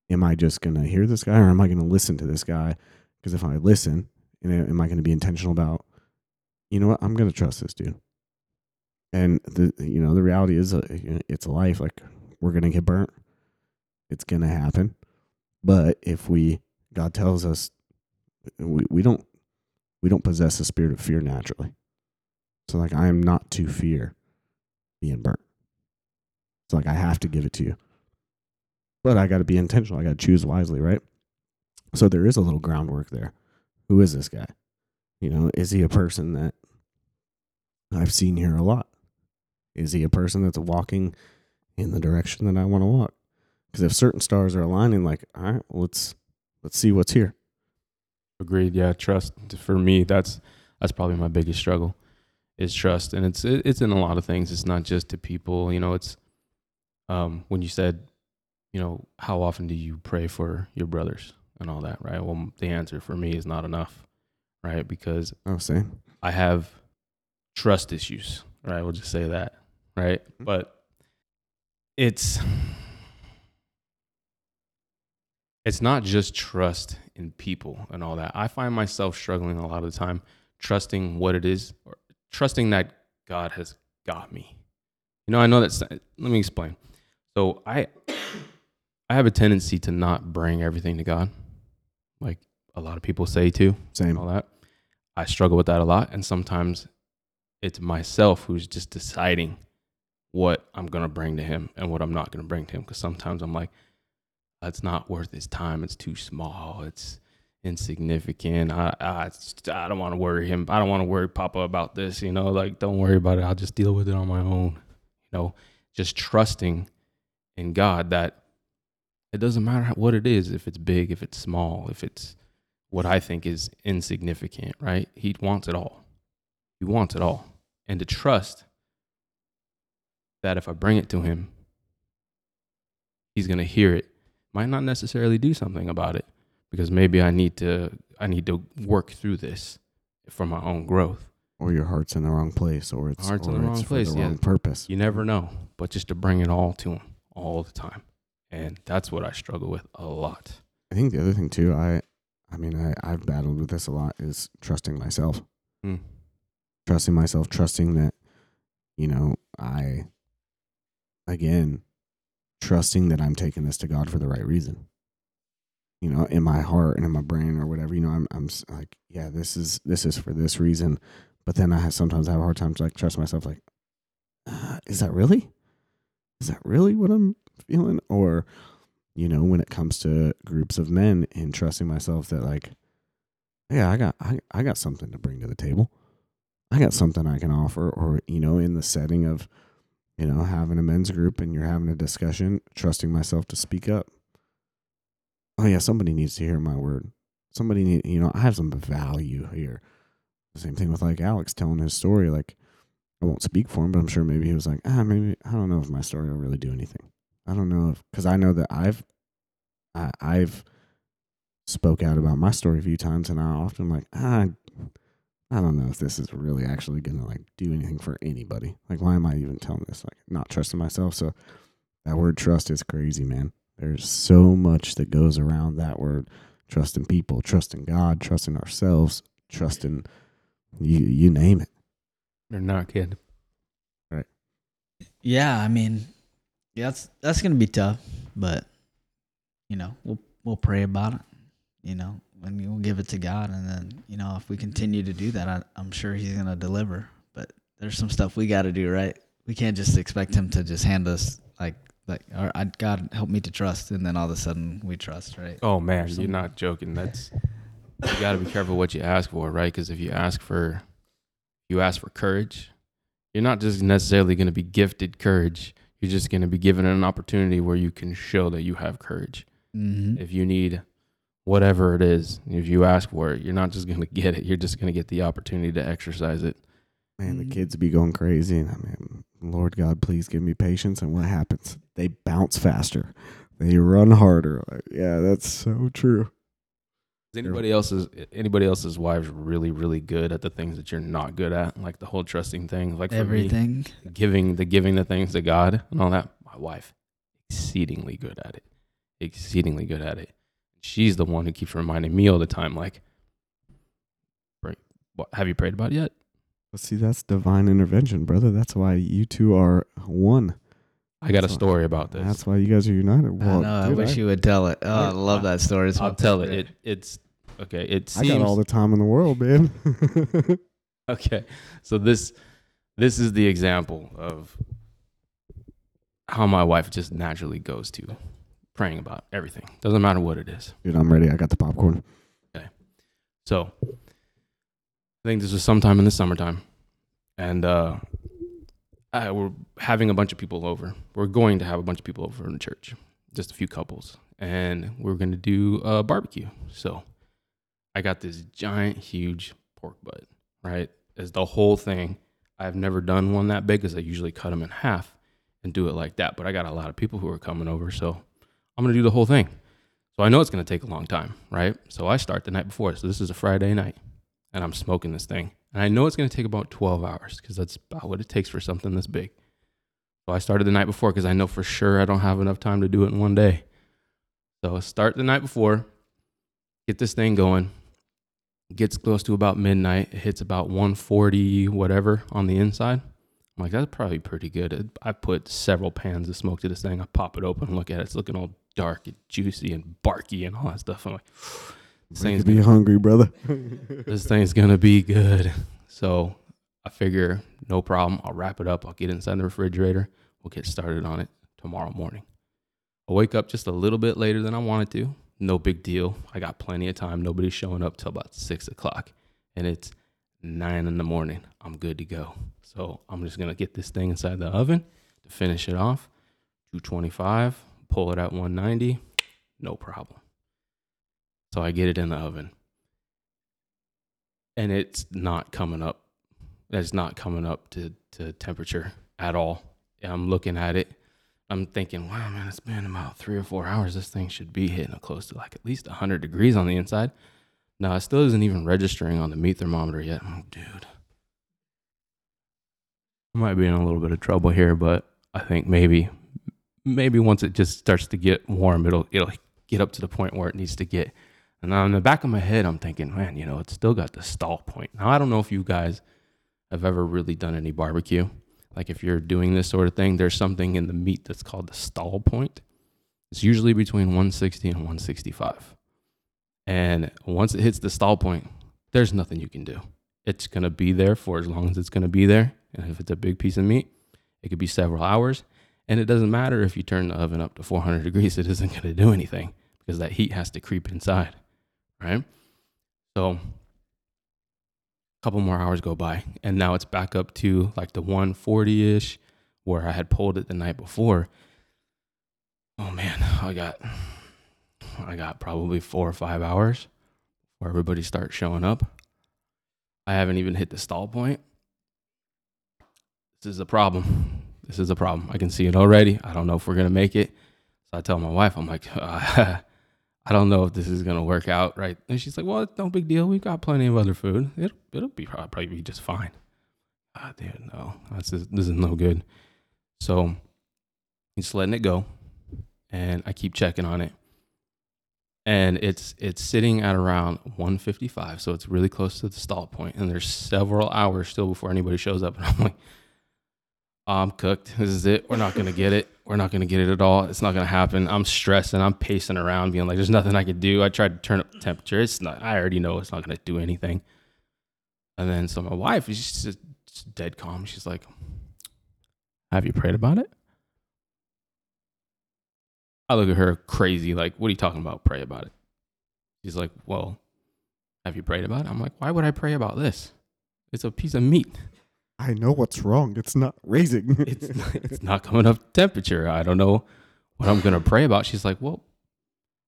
Am I just going to hear this guy or am I going to listen to this guy? Because if I listen, am I going to be intentional about, you know what, I'm going to trust this dude. And the you know the reality is uh, it's a life like we're going to get burnt. It's going to happen. But if we God tells us we, we don't we don't possess a spirit of fear naturally. So like I am not to fear being burnt. It's like I have to give it to you. But I got to be intentional. I got to choose wisely, right? So there is a little groundwork there. Who is this guy? You know, is he a person that I've seen here a lot? Is he a person that's walking in the direction that I want to walk? Because if certain stars are aligning, like, all right, well, let's let's see what's here. Agreed. Yeah, trust for me. That's that's probably my biggest struggle is trust, and it's it's in a lot of things. It's not just to people. You know, it's um, when you said, you know, how often do you pray for your brothers and all that, right? Well, the answer for me is not enough, right? Because oh, same. I have trust issues, right? We'll just say that, right? Mm-hmm. But it's it's not just trust in people and all that. I find myself struggling a lot of the time trusting what it is or trusting that God has got me. You know, I know that's let me explain. So I I have a tendency to not bring everything to God. Like a lot of people say too. Same. All that. I struggle with that a lot and sometimes it's myself who's just deciding what I'm going to bring to him and what I'm not going to bring to him because sometimes I'm like it's not worth his time. It's too small. It's insignificant. I I, I don't want to worry him. I don't want to worry Papa about this. You know, like don't worry about it. I'll just deal with it on my own. You know, just trusting in God that it doesn't matter what it is. If it's big, if it's small, if it's what I think is insignificant. Right? He wants it all. He wants it all, and to trust that if I bring it to him, he's gonna hear it might not necessarily do something about it because maybe I need to I need to work through this for my own growth. Or your heart's in the wrong place, or it's heart's or in the wrong place, the yeah. wrong purpose. You never know, but just to bring it all to him all the time, and that's what I struggle with a lot. I think the other thing too, I, I mean, I I've battled with this a lot is trusting myself, mm. trusting myself, trusting that, you know, I, again, trusting that I'm taking this to God for the right reason. You know, in my heart and in my brain or whatever, you know, I'm I'm like, yeah, this is this is for this reason. But then I have sometimes I have a hard time to like trust myself. Like, uh, is that really? Is that really what I'm feeling? Or, you know, when it comes to groups of men and trusting myself that like, yeah, I got I, I got something to bring to the table. I got something I can offer. Or you know, in the setting of you know, having a men's group and you're having a discussion, trusting myself to speak up. Oh yeah, somebody needs to hear my word. Somebody need, you know, I have some value here. The same thing with like Alex telling his story. Like, I won't speak for him, but I'm sure maybe he was like, ah, maybe I don't know if my story will really do anything. I don't know if because I know that I've, I, I've spoke out about my story a few times, and I often like, ah, I don't know if this is really actually gonna like do anything for anybody. Like, why am I even telling this? Like, not trusting myself. So that word trust is crazy, man. There's so much that goes around that word. Trusting people, trusting God, trusting ourselves, trusting you you name it. You're not kidding. Right. Yeah, I mean, yeah, that's that's gonna be tough, but you know, we'll we'll pray about it. You know, and we'll give it to God, and then you know if we continue to do that, I, I'm sure He's gonna deliver. But there's some stuff we got to do, right? We can't just expect Him to just hand us like like or God help me to trust, and then all of a sudden we trust, right? Oh man, you're not joking. That's you got to be careful what you ask for, right? Because if you ask for you ask for courage, you're not just necessarily going to be gifted courage. You're just going to be given an opportunity where you can show that you have courage. Mm-hmm. If you need whatever it is, if you ask for it, you're not just going to get it. You're just going to get the opportunity to exercise it. Man, the Mhm. kids be going crazy, and I mean, Lord God, please give me patience. And what happens? They bounce faster, they run harder. Like, yeah, that's so true. Is anybody else's anybody else's wives really really good at the things that you're not good at, like the whole trusting thing, like for me, Everything. giving the giving the things to God and all that. My wife, exceedingly good at it, exceedingly good at it. She's the one who keeps reminding me all the time, like, what, "Have you prayed about it yet?" But see, that's divine intervention, brother. That's why you two are one. I got a That's why- story about this. That's why you guys are united. I Well, know. I dude, wish you would tell it. Oh, I I- love that story. It's I'll my tell it. it. It's okay. It I got all the time in the world, man. okay. So this this is the example of how my wife just naturally goes to praying about everything. Doesn't matter what it is. Dude, I'm ready. I got the popcorn. Okay, so I think this was sometime in the summertime, and uh, I, we're having a bunch of people over. We're going to have a bunch of people over in the church, just a few couples, and we're going to do a barbecue. So I got this giant, huge pork butt. Right, as the whole thing. I've never done one that big because I usually cut them in half and do it like that. But I got a lot of people who are coming over, so I'm gonna do the whole thing. So I know it's going to take a long time, right? So I start the night before. So this is a Friday night and I'm smoking this thing. And I know it's going to take about 12 hours because that's about what it takes for something this big. So I started the night before because I know for sure I don't have enough time to do it in one day. So start the night before, get this thing going. Gets close to about midnight. It hits about 140, whatever, on the inside. I'm like, that's probably pretty good. I put several pans of smoke to this thing. I pop it open and look at it. It's looking all dark and juicy and barky and all that stuff. I'm like, this thing's be hungry, brother. this thing's gonna be good. So I figure no problem. I'll wrap it up. I'll get inside the refrigerator. We'll get started on it tomorrow morning. I wake up just a little bit later than I wanted to. No big deal. I got plenty of time. Nobody's showing up till about six o'clock, and it's nine in the morning. I'm good to go. So I'm just gonna get this thing inside the oven to finish it off. 225. Pull it at 190. No problem. So I get it in the oven and it's not coming up. It's not coming up to, to temperature at all. I'm looking at it. I'm thinking, wow, man, it's been about three or four hours. This thing should be hitting close to like at least 100 degrees on the inside. No, it still isn't even registering on the meat thermometer yet. I'm dude, I might be in a little bit of trouble here, but I think maybe, maybe once it just starts to get warm, it'll it'll get up to the point where it needs to get. And in the back of my head, I'm thinking, man, you know, it's still got the stall point. Now, I don't know if you guys have ever really done any barbecue. Like if you're doing this sort of thing, there's something in the meat that's called the stall point. It's usually between 160 and 165. And once it hits the stall point, there's nothing you can do. It's going to be there for as long as it's going to be there. And if it's a big piece of meat, it could be several hours. And it doesn't matter if you turn the oven up to 400 degrees, it isn't going to do anything because that heat has to creep inside right? So a couple more hours go by and now it's back up to like the 140-ish where I had pulled it the night before. Oh man, I got I got probably 4 or 5 hours where everybody starts showing up. I haven't even hit the stall point. This is a problem. This is a problem. I can see it already. I don't know if we're to make it. So I tell my wife, I'm like, uh, I don't know if this is gonna work out right. And she's like, "Well, it's no big deal. We've got plenty of other food. It'll it'll be probably be just fine." Ah, dude, no, this is this is no good. So he's letting it go, and I keep checking on it, and it's it's sitting at around 155, so it's really close to the stall point, and there's several hours still before anybody shows up, and I'm like, I'm cooked. This is it. We're not gonna get it. We're not gonna get it at all. It's not gonna happen. I'm stressing. I'm pacing around, being like, "There's nothing I could do." I tried to turn up the temperature. It's not. I already know it's not gonna do anything. And then so my wife is just, just dead calm. She's like, "Have you prayed about it?" I look at her crazy, like, "What are you talking about? Pray about it?" She's like, "Well, have you prayed about it?" I'm like, "Why would I pray about this? It's a piece of meat. I know what's wrong. It's not raising. It's not, it's not coming up to temperature. I don't know what I'm gonna pray about. She's like, well,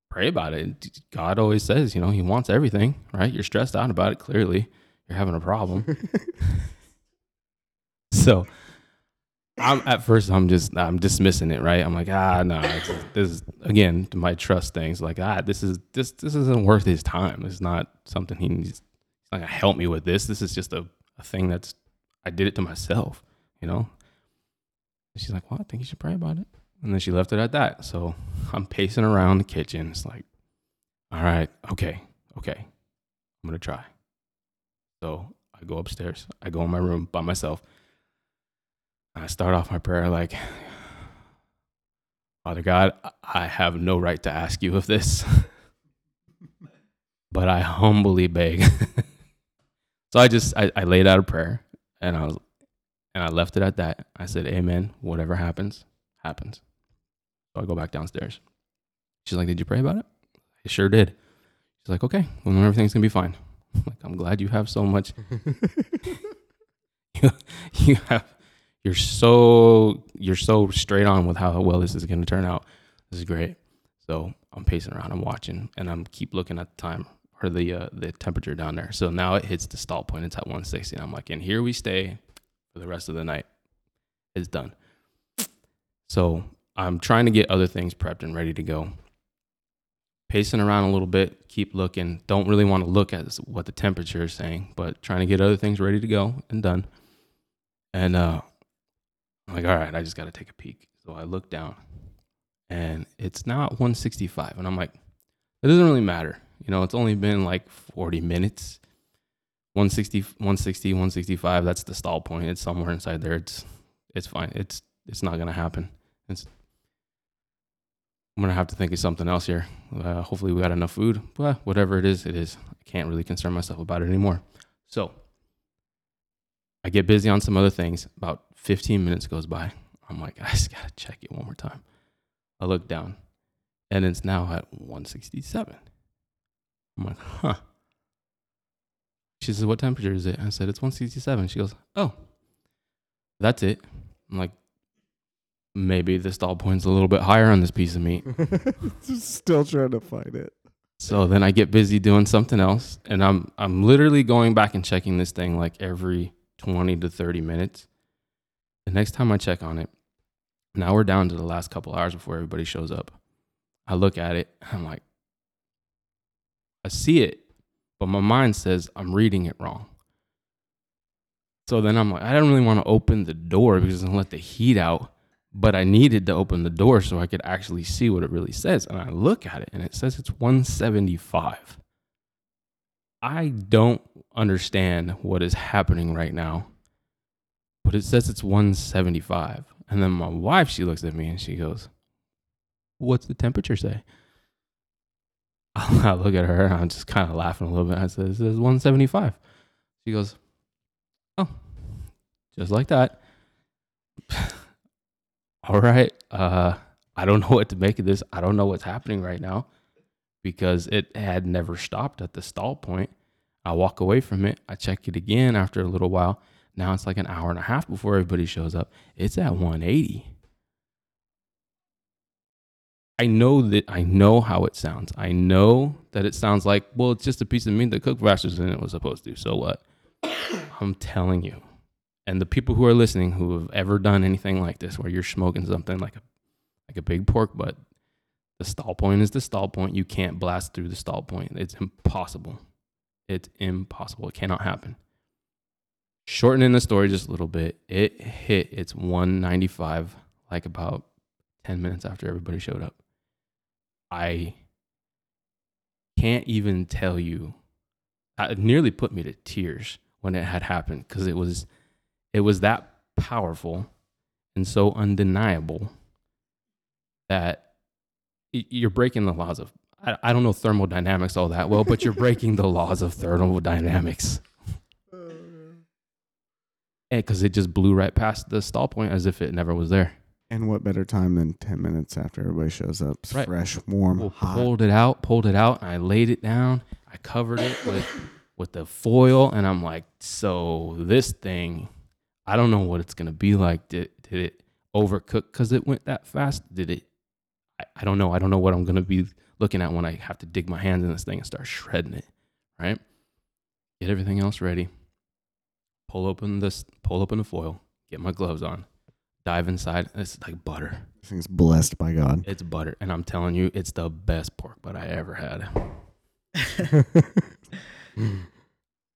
pray about it. God always says, you know, He wants everything, right? You're stressed out about it. Clearly, you're having a problem. so, I'm at first I'm just I'm dismissing it, right? I'm like, ah, no, it's, this is again my trust things. Like, ah, this is this this isn't worth his time. It's not something he needs. He's not gonna help me with this. This is just a, a thing that's I did it to myself, you know. And she's like, well, I think you should pray about it. And then she left it at that. So I'm pacing around the kitchen. It's like, all right, okay, okay, I'm gonna try. So I go upstairs. I go in my room by myself. I start off my prayer like, Father God, I have no right to ask you of this, but I humbly beg. so I just I, I laid out a prayer and I was and I left it at that. I said, Amen. Whatever happens, happens. So I go back downstairs. She's like, Did you pray about it? I sure did. She's like, Okay, well everything's gonna be fine. I'm like, I'm glad you have so much you, you have you're so you're so straight on with how well this is to turn out. This is great. So I'm pacing around, I'm watching, and I'm keep looking at the time or the uh, the temperature down there. So now it hits the stall point. It's at 160, and I'm like, and here we stay for the rest of the night. It's done. So I'm trying to get other things prepped and ready to go. Pacing around a little bit, keep looking. Don't really want to look at what the temperature is saying, but trying to get other things ready to go and done. And uh, I'm like, all right, I just got to take a peek. So I look down and it's not 165. And I'm like, it doesn't really matter. You know, it's only been like 40 minutes. 160, 160, 165. That's the stall point. It's somewhere inside there. It's, it's fine. It's, it's not to happen. It's, I'm to have to think of something else here. Uh, hopefully we got enough food, but whatever it is, it is. I can't really concern myself about it anymore. So I get busy on some other things. About 15 minutes goes by. I'm like, I just gotta check it one more time. I look down, and it's now at 167. I'm like, huh. She says, What temperature is it? I said, It's 167. She goes, Oh, that's it. I'm like, Maybe the stall point's a little bit higher on this piece of meat. Still trying to find it. So then I get busy doing something else, and I'm I'm literally going back and checking this thing like every 20 to 30 minutes. The next time I check on it, now we're down to the last couple hours before everybody shows up. I look at it, I'm like, I see it, but my mind says I'm reading it wrong. So then I'm like, I don't really want to open the door because I'm let the heat out, but I needed to open the door so I could actually see what it really says. And I look at it and it says it's 175. I don't understand what is happening right now, but it says it's 175. And then my wife, she looks at me and she goes, What's the temperature say? I look at her and I'm just kind of laughing a little bit. I said, It says 175. She goes, Oh, just like that. All right. Uh, I don't know what to make of this. I don't know what's happening right now because it had never stopped at the stall point. I walk away from it. I check it again after a little while. Now it's like an hour and a half before everybody shows up. It's at 180. I know that I know how it sounds. I know that it sounds like, well, it's just a piece of meat that cooked faster than it was supposed to. So what? I'm telling you. And the people who are listening who have ever done anything like this, where you're smoking something like a like a big pork butt, the stall point is the stall point. You can't blast through the stall point. It's impossible. It's impossible. It cannot happen. Shortening the story just a little bit, it hit its 195 like about 10 minutes after everybody showed up. I can't even tell you. It nearly put me to tears when it had happened because it was it was that powerful and so undeniable that you're breaking the laws of I, I don't know thermodynamics all that well, but you're breaking the laws of thermodynamics. Uh. Because it just blew right past the stall point as if it never was there. And what better time than 10 minutes after everybody shows up? It's Right. Fresh, warm, Well, hot. pulled it out, pulled it out, and I laid it down. I covered it with with the foil, and I'm like, so this thing, I don't know what it's gonna be like. Did did it overcook because it went that fast? Did it? I, I don't know. I don't know what I'm gonna be looking at when I have to dig my hands in this thing and start shredding it. Right? Get everything else ready. Pull open this. Pull open the foil. Get my gloves on. Dive inside. It's like butter. This thing's blessed by God. It's butter, and I'm telling you, it's the best pork butt I ever had.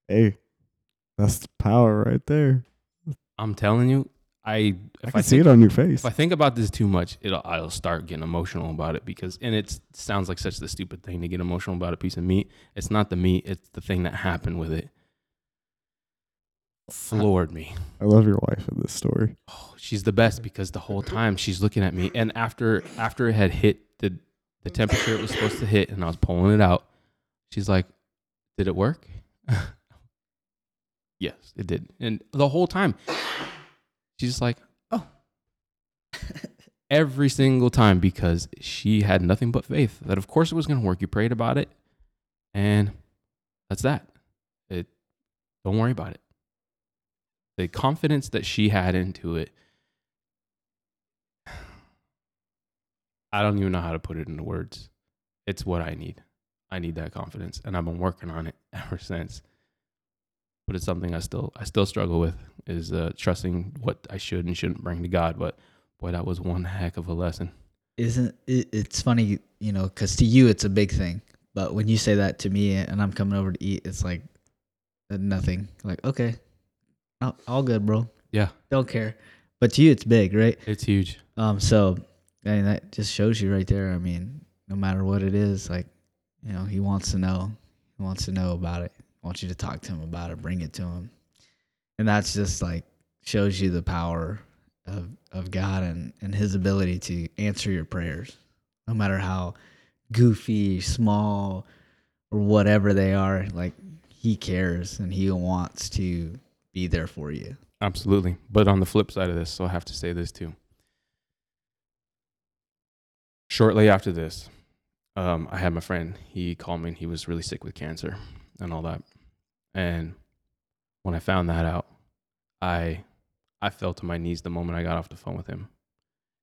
hey, that's the power right there. I'm telling you, I I if can I, see think, it on your face. if I think about this too much, it'll I'll start getting emotional about it because and it sounds like such the stupid thing to get emotional about a piece of meat. It's not the meat; it's the thing that happened with it. Floored me. I love your wife in this story. Oh, she's the best because the whole time she's looking at me, and after after it had hit the the temperature it was supposed to hit, and I was pulling it out, she's like, "Did it work?" yes, it did. And the whole time, she's just like, "Oh." Every single time because she had nothing but faith that of course it was going to work. You prayed about it, and that's that. It. Don't worry about it the confidence that she had into it i don't even know how to put it into words it's what i need i need that confidence and i've been working on it ever since but it's something i still i still struggle with is uh, trusting what i should and shouldn't bring to god but boy that was one heck of a lesson Isn't it? It's funny, you know, because to you it's a big thing, but when you say that to me and I'm coming over to eat, it's like uh, nothing. Like okay, all, all good, bro. yeah Don't care. But to you, it's big, right? it's huge Um, so I mean, that just shows you right there. I mean, no matter what it is, like, you know, he wants to know. He wants to know about it. He wants you to talk to him about it, bring it to him. And that's just like shows you the power of of God and, and his ability to answer your prayers. No matter how goofy, small, or whatever they are, like he cares and he wants to be there for you. Absolutely. But on the flip side of this, so I have to say this too. Shortly after this, um, I had my friend. He called me and he was really sick with cancer and all that. And when I found that out, I I fell to my knees the moment I got off the phone with him.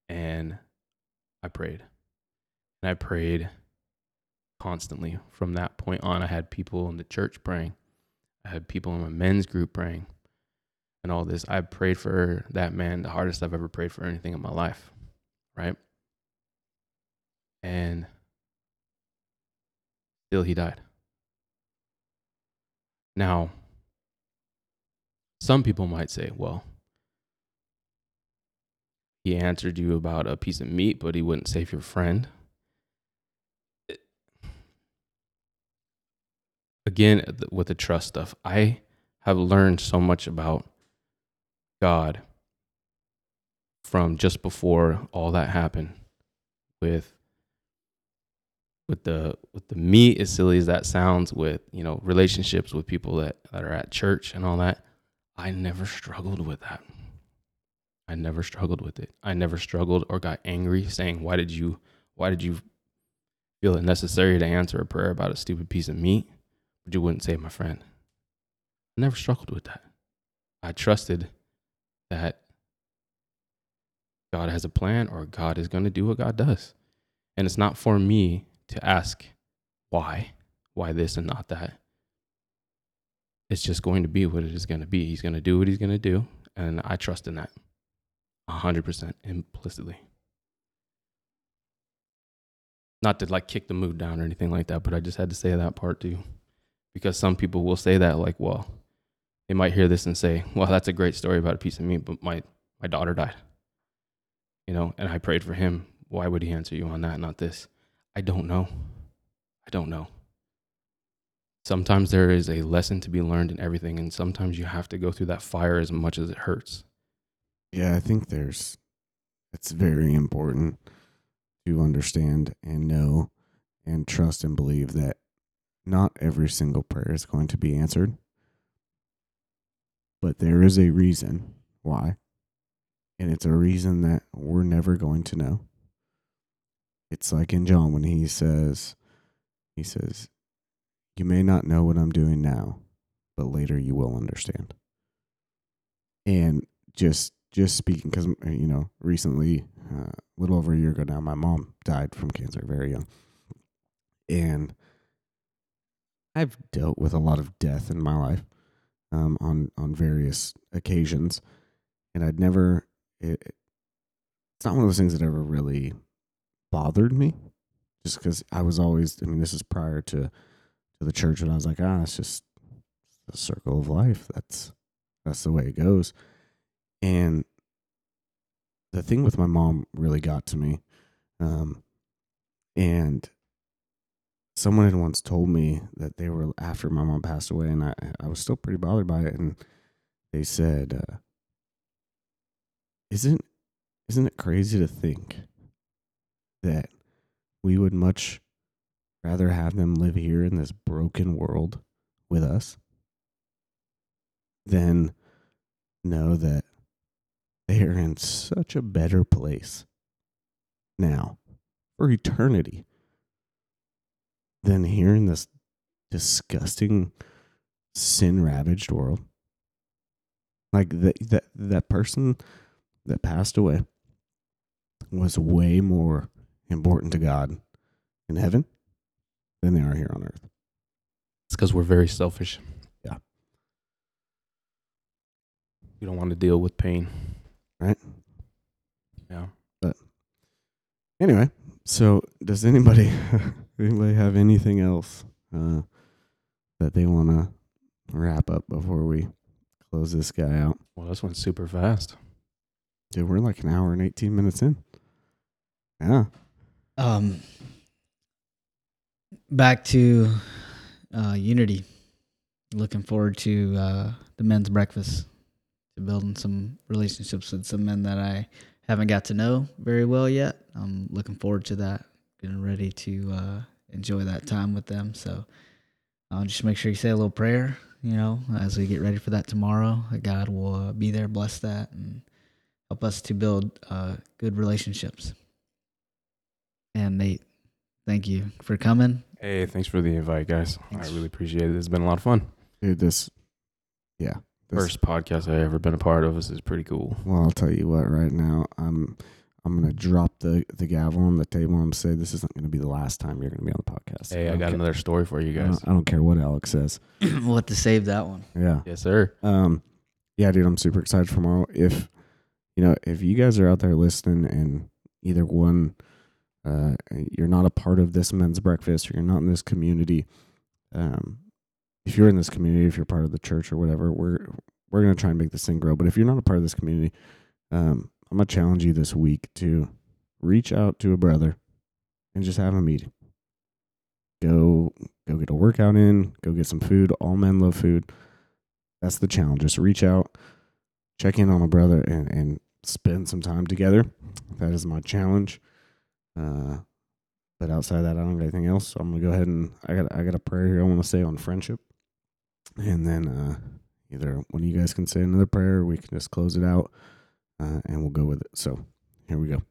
And I prayed. And I prayed constantly. From that point on, I had people in the church praying. I had people in my men's group praying and all this. I prayed for that man the hardest I've ever prayed for anything in my life, right? And still he died. Now, some people might say, well, he answered you about a piece of meat, but he wouldn't save your friend. Again, with the trust stuff, I have learned so much about God from just before all that happened with with the with the meat as silly as that sounds with you know relationships with people that, that are at church and all that i never struggled with that. I never struggled with it. I never struggled or got angry saying why did you why did you feel it necessary to answer a prayer about a stupid piece of meat but you wouldn't save my friend? I never struggled with that. I trusted that God has a plan or God is going to do what God does. And it's not for me to ask why, why this and not that. It's just going to be what it is going to be. He's going to do what he's going to do. And I trust in that 100% implicitly. Not to like kick the mood down or anything like that, but I just had to say that part too. Because some people will say that, like, well, they might hear this and say, "Well, that's a great story about a piece of meat, but my my daughter died." You know, and I prayed for him. Why would he answer you on that, not this? I don't know. I don't know. Sometimes there is a lesson to be learned in everything, and sometimes you have to go through that fire as much as it hurts. Yeah, I think there's it's very important to understand and know and trust and believe that not every single prayer is going to be answered. But there is a reason why. And it's a reason that we're never going to know. It's like in John when he says he says, You may not know what I'm doing now, but later you will understand. And just just speaking, because you know, recently, uh, a little over a year ago now, my mom died from cancer, very young, and I've dealt with a lot of death in my life, um, on on various occasions, and I'd never. It, it's not one of those things that ever really bothered me, just because I was always. I mean, this is prior to to the church, and I was like, ah, it's just the circle of life. That's that's the way it goes. And the thing with my mom really got to me. Um, and someone had once told me that they were after my mom passed away, and I, I was still pretty bothered by it. And they said, uh, "Isn't isn't it crazy to think that we would much rather have them live here in this broken world with us than know that they are in such a better place now for eternity than here in this disgusting sin ravaged world like that that that person that passed away was way more important to God in heaven than they are here on earth. It's because we're very selfish. Yeah. We don't want to deal with pain. Right. Yeah. But anyway, so does anybody anybody have anything else uh, that they want to wrap up before we close this guy out? Well, this went super fast. Dude, we're like an hour and 18 minutes in. Yeah. Um, back to uh, Unity. Looking forward to uh, the men's breakfast, to building some relationships with some men that I haven't got to know very well yet. I'm looking forward to that. Getting ready to uh, enjoy that time with them. So uh, just make sure you say a little prayer, you know, as we get ready for that tomorrow. God will uh, be there, bless that, and help us to build uh, good relationships. And Nate, thank you for coming. Hey, thanks for the invite, guys. Thanks. I really appreciate it. It's been a lot of fun. Dude, this, yeah. This, First podcast I ever been a part of. This is pretty cool. Well, I'll tell you what. Right now, I'm I'm gonna drop the the gavel on the table and say this isn't gonna be the last time you're gonna be on the podcast. Hey, I don't got ca- another story for you I guys. don't, I don't care what Alex says. we'll have to save that one. Yeah. Yes, sir. Um, yeah, dude, I'm super excited for tomorrow. If you know, if you guys are out there listening and either one, uh, you're not a part of this men's breakfast or you're not in this community, um, if you're in this community, if you're part of the church or whatever, we're we're gonna try and make this thing grow. But if you're not a part of this community, um, I'm gonna challenge you this week to reach out to a brother and just have a meeting. Go go get a workout in, go get some food. All men love food. That's the challenge. Just reach out, check in on a brother and, and spend some time together. That is my challenge. Uh but outside of that, I don't have anything else. So I'm gonna go ahead and I got I got a prayer here I want to say on friendship. And then uh either one of you guys can say another prayer or we can just close it out uh, and we'll go with it. So here we go.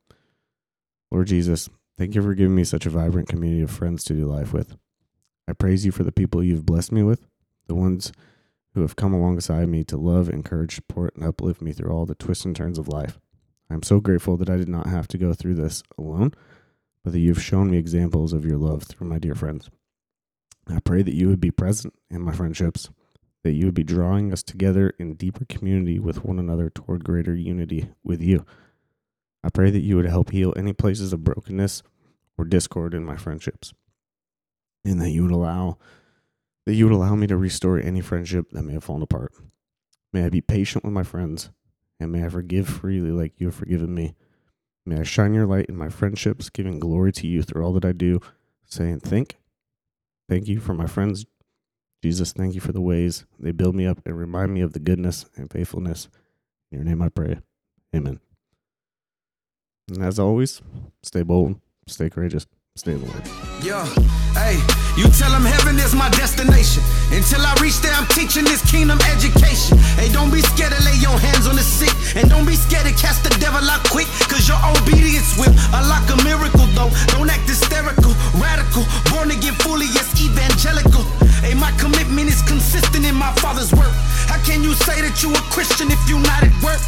Lord Jesus, thank you for giving me such a vibrant community of friends to do life with. I praise you for the people you've blessed me with, the ones who have come alongside me to love, encourage, support, and uplift me through all the twists and turns of life. I'm so grateful that I did not have to go through this alone, but that you've shown me examples of your love through my dear friends. I pray that you would be present in my friendships, that you would be drawing us together in deeper community with one another toward greater unity with you. I pray that you would help heal any places of brokenness or discord in my friendships, and that you would allow that you would allow me to restore any friendship that may have fallen apart. May I be patient with my friends, and may I forgive freely like you have forgiven me. May I shine your light in my friendships, giving glory to you through all that I do, saying, think. thank you for my friends. Jesus, thank you for the ways they build me up and remind me of the goodness and faithfulness. In your name I pray. Amen. And as always, stay bold, stay courageous, stay in the Lord. Yeah, hey, you tell them heaven is my destination. Until I reach there, I'm teaching this kingdom education. Hey, don't be scared to lay your hands on the sick. And don't be scared to cast the devil out quick. Cause your obedience will unlock a miracle, though. Don't act hysterical, radical, born again fully, yes, evangelical. Hey, my commitment is consistent in my father's work. How can you say that you a Christian if you're not at work?